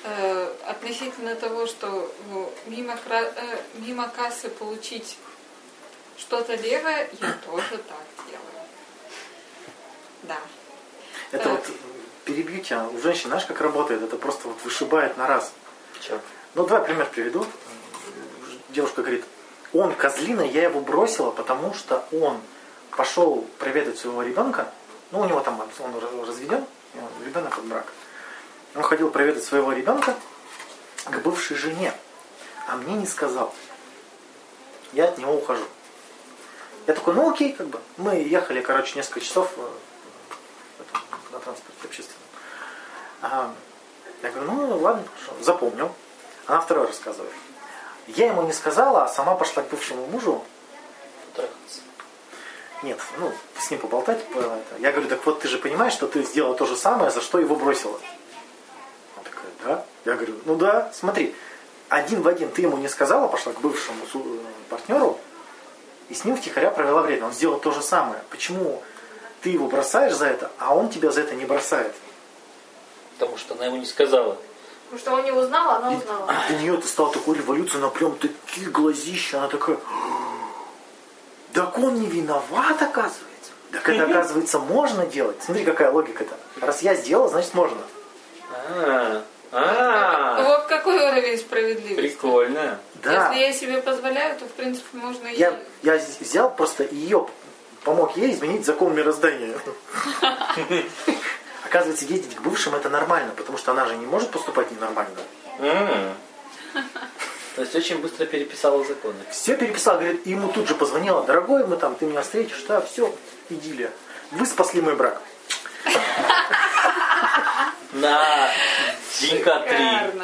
Э, относительно того, что ну, мимо, кра- э, мимо кассы получить что-то левое, я тоже так делаю. Да. Это Так. вот перебью тебя. У женщин, знаешь, как работает? Это просто вот вышибает на раз. Чё? Ну, два пример приведу. Девушка говорит, он козлина, я его бросила, потому что он пошел проведать своего ребенка. Ну, у него там, он раз- разведен, ребенок от брака. Он ходил проведать своего ребенка к бывшей жене, а мне не сказал. Я от него ухожу. Я такой, ну окей, как бы. Мы ехали, короче, несколько часов э, на транспорте общественном. А, я говорю, ну ладно, хорошо, запомнил. Она второй рассказывает. Я ему не сказала, а сама пошла к бывшему мужу. Трахаться. Нет, ну, с ним поболтать. Я говорю, так вот ты же понимаешь, что ты сделала то же самое, за что его бросила. Да? Я говорю, ну да, смотри, один в один ты ему не сказала, пошла к бывшему э, партнеру, и с ним втихаря провела время. Он сделал то же самое. Почему ты его бросаешь за это, а он тебя за это не бросает? Потому что она ему не сказала. Потому что он не узнал, а она узнала. Для нее это стало такой революцией, она прям такие глазища, она такая, так он не виноват, оказывается. Так это, оказывается, можно делать. Смотри, какая логика-то. Раз я сделал, значит можно. А, а, Вот какой уровень справедливости. прикольно. Да. Если я себе позволяю, то в принципе можно и... Я, я взял просто ее, помог ей изменить закон мироздания. Оказывается, ездить к бывшим это нормально, потому что она же не может поступать ненормально. То есть очень быстро переписала законы. Все переписал, говорит, и ему тут же позвонила, дорогой, мы там, ты меня встретишь, да, все, идиллия. Вы спасли мой брак. На денька три.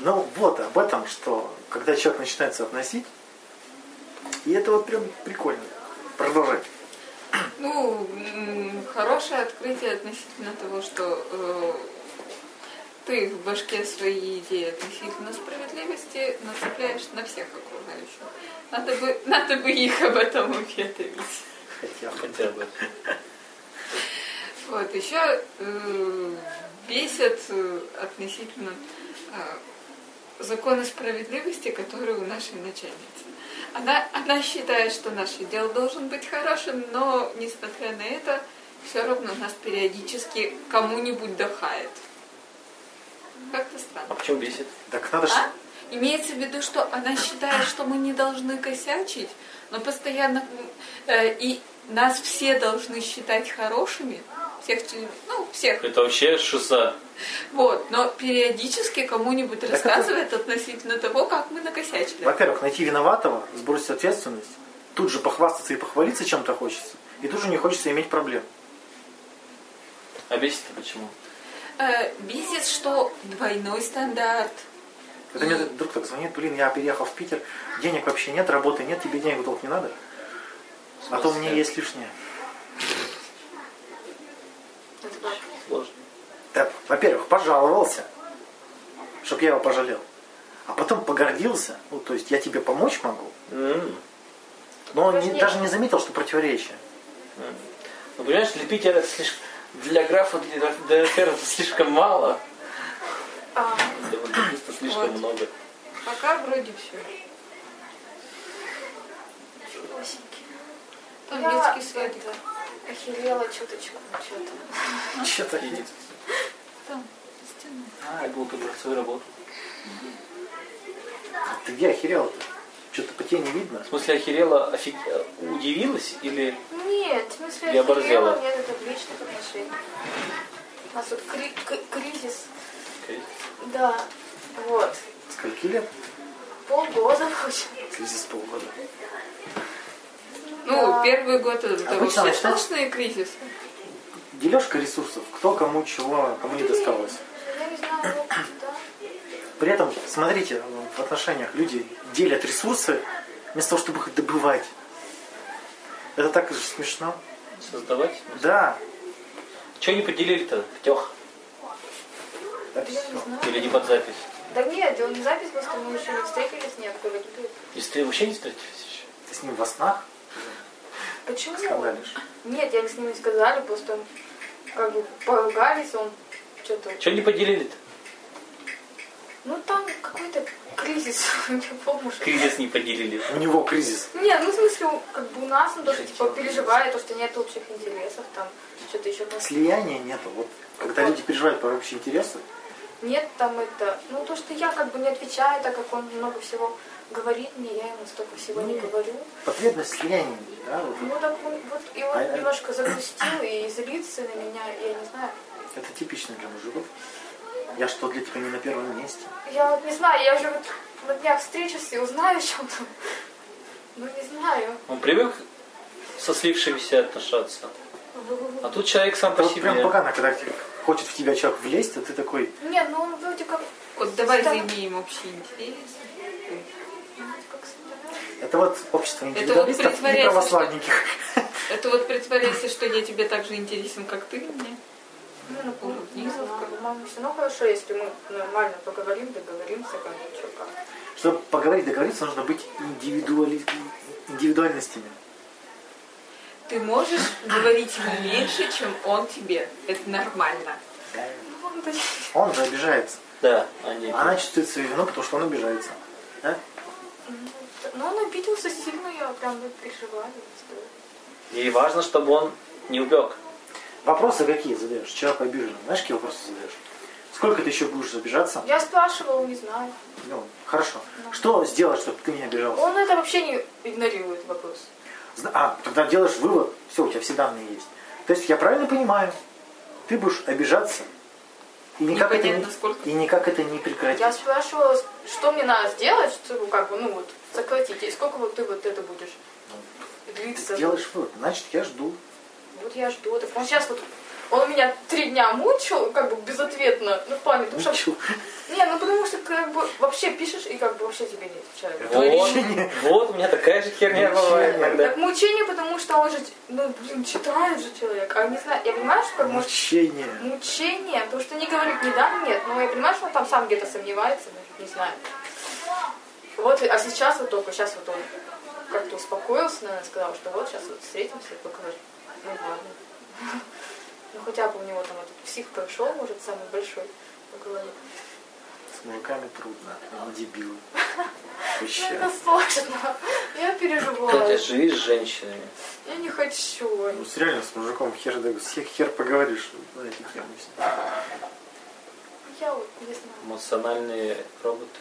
Ну вот об этом, что когда человек начинает соотносить, и это вот прям прикольно. Продолжать. Ну, хорошее открытие относительно того, что э, ты в башке свои идеи относительно справедливости нацепляешь на всех окружающих. Надо бы, надо бы их об этом уведомить. Хотя бы. Хотя бы. Вот, еще э, бесит э, относительно э, законы справедливости, которые у нашей начальницы. Она, она считает, что наш отдел должен быть хорошим, но, несмотря на это, все равно нас периодически кому-нибудь дохает. Как-то странно. А почему бесит? Так надо же... А? Имеется в виду, что она считает, что мы не должны косячить, но постоянно э, и нас все должны считать хорошими, всех, член- ну, всех. Это вообще шиза. Вот, но периодически кому-нибудь это- рассказывает относительно того, как мы накосячили. Во-первых, найти виноватого, сбросить ответственность, тут же похвастаться и похвалиться чем-то хочется, и тут же не хочется иметь проблем. А бесит-то почему? Э, бесит, что двойной стандарт. Это мне друг так звонит, блин, я переехал в Питер, денег вообще нет, работы нет, тебе денег толк не надо, а то у меня есть лишнее. Сложно. Так, во-первых, пожаловался, чтоб я его пожалел. А потом погордился, ну, то есть я тебе помочь могу, но он не- даже не заметил, что противоречие. Ну, понимаешь, для Питера это слишком... Для графа для ДНР это слишком мало. А, Для вандалиста слишком Вот. много. Пока вроде все. Там детский садик. Охерела чуточку, что-то. Что-то Там стена. А, я был про свою работу. Ты где охерел-то? Что-то по тебе не видно? В смысле, охерела, офиг... удивилась или... Нет, в смысле, Я оборзела. охерела, нет, это в личных отношениях. У нас тут кри- к- кризис. Да, вот. Скольки лет? Полгода получается. Кризис полгода. Ну, Да. первый год это сплошные кризисы. Дележка ресурсов, кто кому чего, кому не досталось. Я не знаю, вот, да. При этом, смотрите, в отношениях люди делят ресурсы вместо того, чтобы их добывать. Это так же смешно. Создавать? Да. Что не поделили-то, Тех? Да Я не. Или не под запись? Да нет, дело не запись, просто мы еще не встретились, нет, говорит. Если ты вообще не встретились еще? Ты с ним во снах Почему? скандалишь. Нет, я с ним не сказали, просто как бы поругались, он что-то... Что не поделили-то? Ну там какой-то кризис, не помню. Кризис не поделили. У него кризис. Нет, ну в смысле, как бы у нас он тоже типа переживает, то, что нет общих интересов, там что-то еще. Слияния нету. Вот когда люди переживают про общие интересы, Нет там это, ну то, что я как бы не отвечаю, так как он много всего говорит мне, я ему столько всего не говорю. потребность слияния, да, вот Ну так он вот и он А, немножко загрустил и злится на меня, я не знаю. это типично для мужиков. Я что, для тебя не на первом месте? Я вот не знаю, я уже вот на днях встречусь и узнаю о чем-то. Ну не знаю. Он привык со слившимися отношаться. А тут человек сам по вот прям себе. погано, когда хочет в тебя человек влезть, а ты такой, Нет, ну он вроде как... Вот давай Да. заимеем общий интерес. Это вот общество вот индивидуалистов и притворяется, православненьких. Это вот притворяйся, что я тебе так же интересен, как ты мне. Ну, ну, знаю. знаю, по-моему, все равно хорошо, если мы нормально поговорим, договоримся, как что как. Чтобы поговорить, договориться, нужно быть индивидуали... индивидуальностями. Ты можешь говорить ему меньше, чем он тебе. Это нормально. Ну, да, Он же обижается. Да, они. Она чувствует свою вину, потому что он обижается. Да? Ну, он обиделся сильно, я прям переживаю. Ей важно, чтобы он не убег. Вопросы какие задаешь? Человек обижен. Знаешь, какие вопросы задаешь? Сколько ты еще будешь обижаться? Я спрашивала, не знаю. Ну, хорошо. Что сделать, чтобы ты не обижался? Он это вообще не игнорирует вопрос. А, тогда делаешь вывод, все, у тебя все данные есть. То есть я правильно понимаю, ты будешь обижаться, и никак, это, не, и никак это не прекратить. Я спрашивала, что мне надо сделать, чтобы как бы, ну вот, сократить. И сколько вот ты вот это будешь Ты длиться? сделаешь вывод, значит, я жду. Вот я жду. Так он сейчас вот, он меня три дня мучил, как бы безответно, ну в плане, потому что... Ничего. Не, ну потому что как бы вообще пишешь и как бы вообще тебе не отвечают. Вот, вот, у меня такая же херня бывает Мучение. иногда. Так мучение, потому что он же, ну, блин, читает же человек. А не знаю, я понимаю, что как может Мучение. мучение, потому что не говорит ни да, ни нет. Но я понимаю, что он там сам где-то сомневается, может, не знаю. Вот, а сейчас вот только, сейчас вот он как-то успокоился, наверное, сказал, что вот сейчас вот встретимся и поговорим. Ну ладно. Ну хотя бы у него там этот псих прошел, может, самый большой по голове. С мужиками трудно. Они дебилы. Ну, Вообще. это сложно. Я Катя, переживаю. живи с женщинами. Я не хочу. Ну, с реально с мужиком хер, да, всех хер поговоришь на эти темы. Я вот не знаю. Эмоциональные роботы.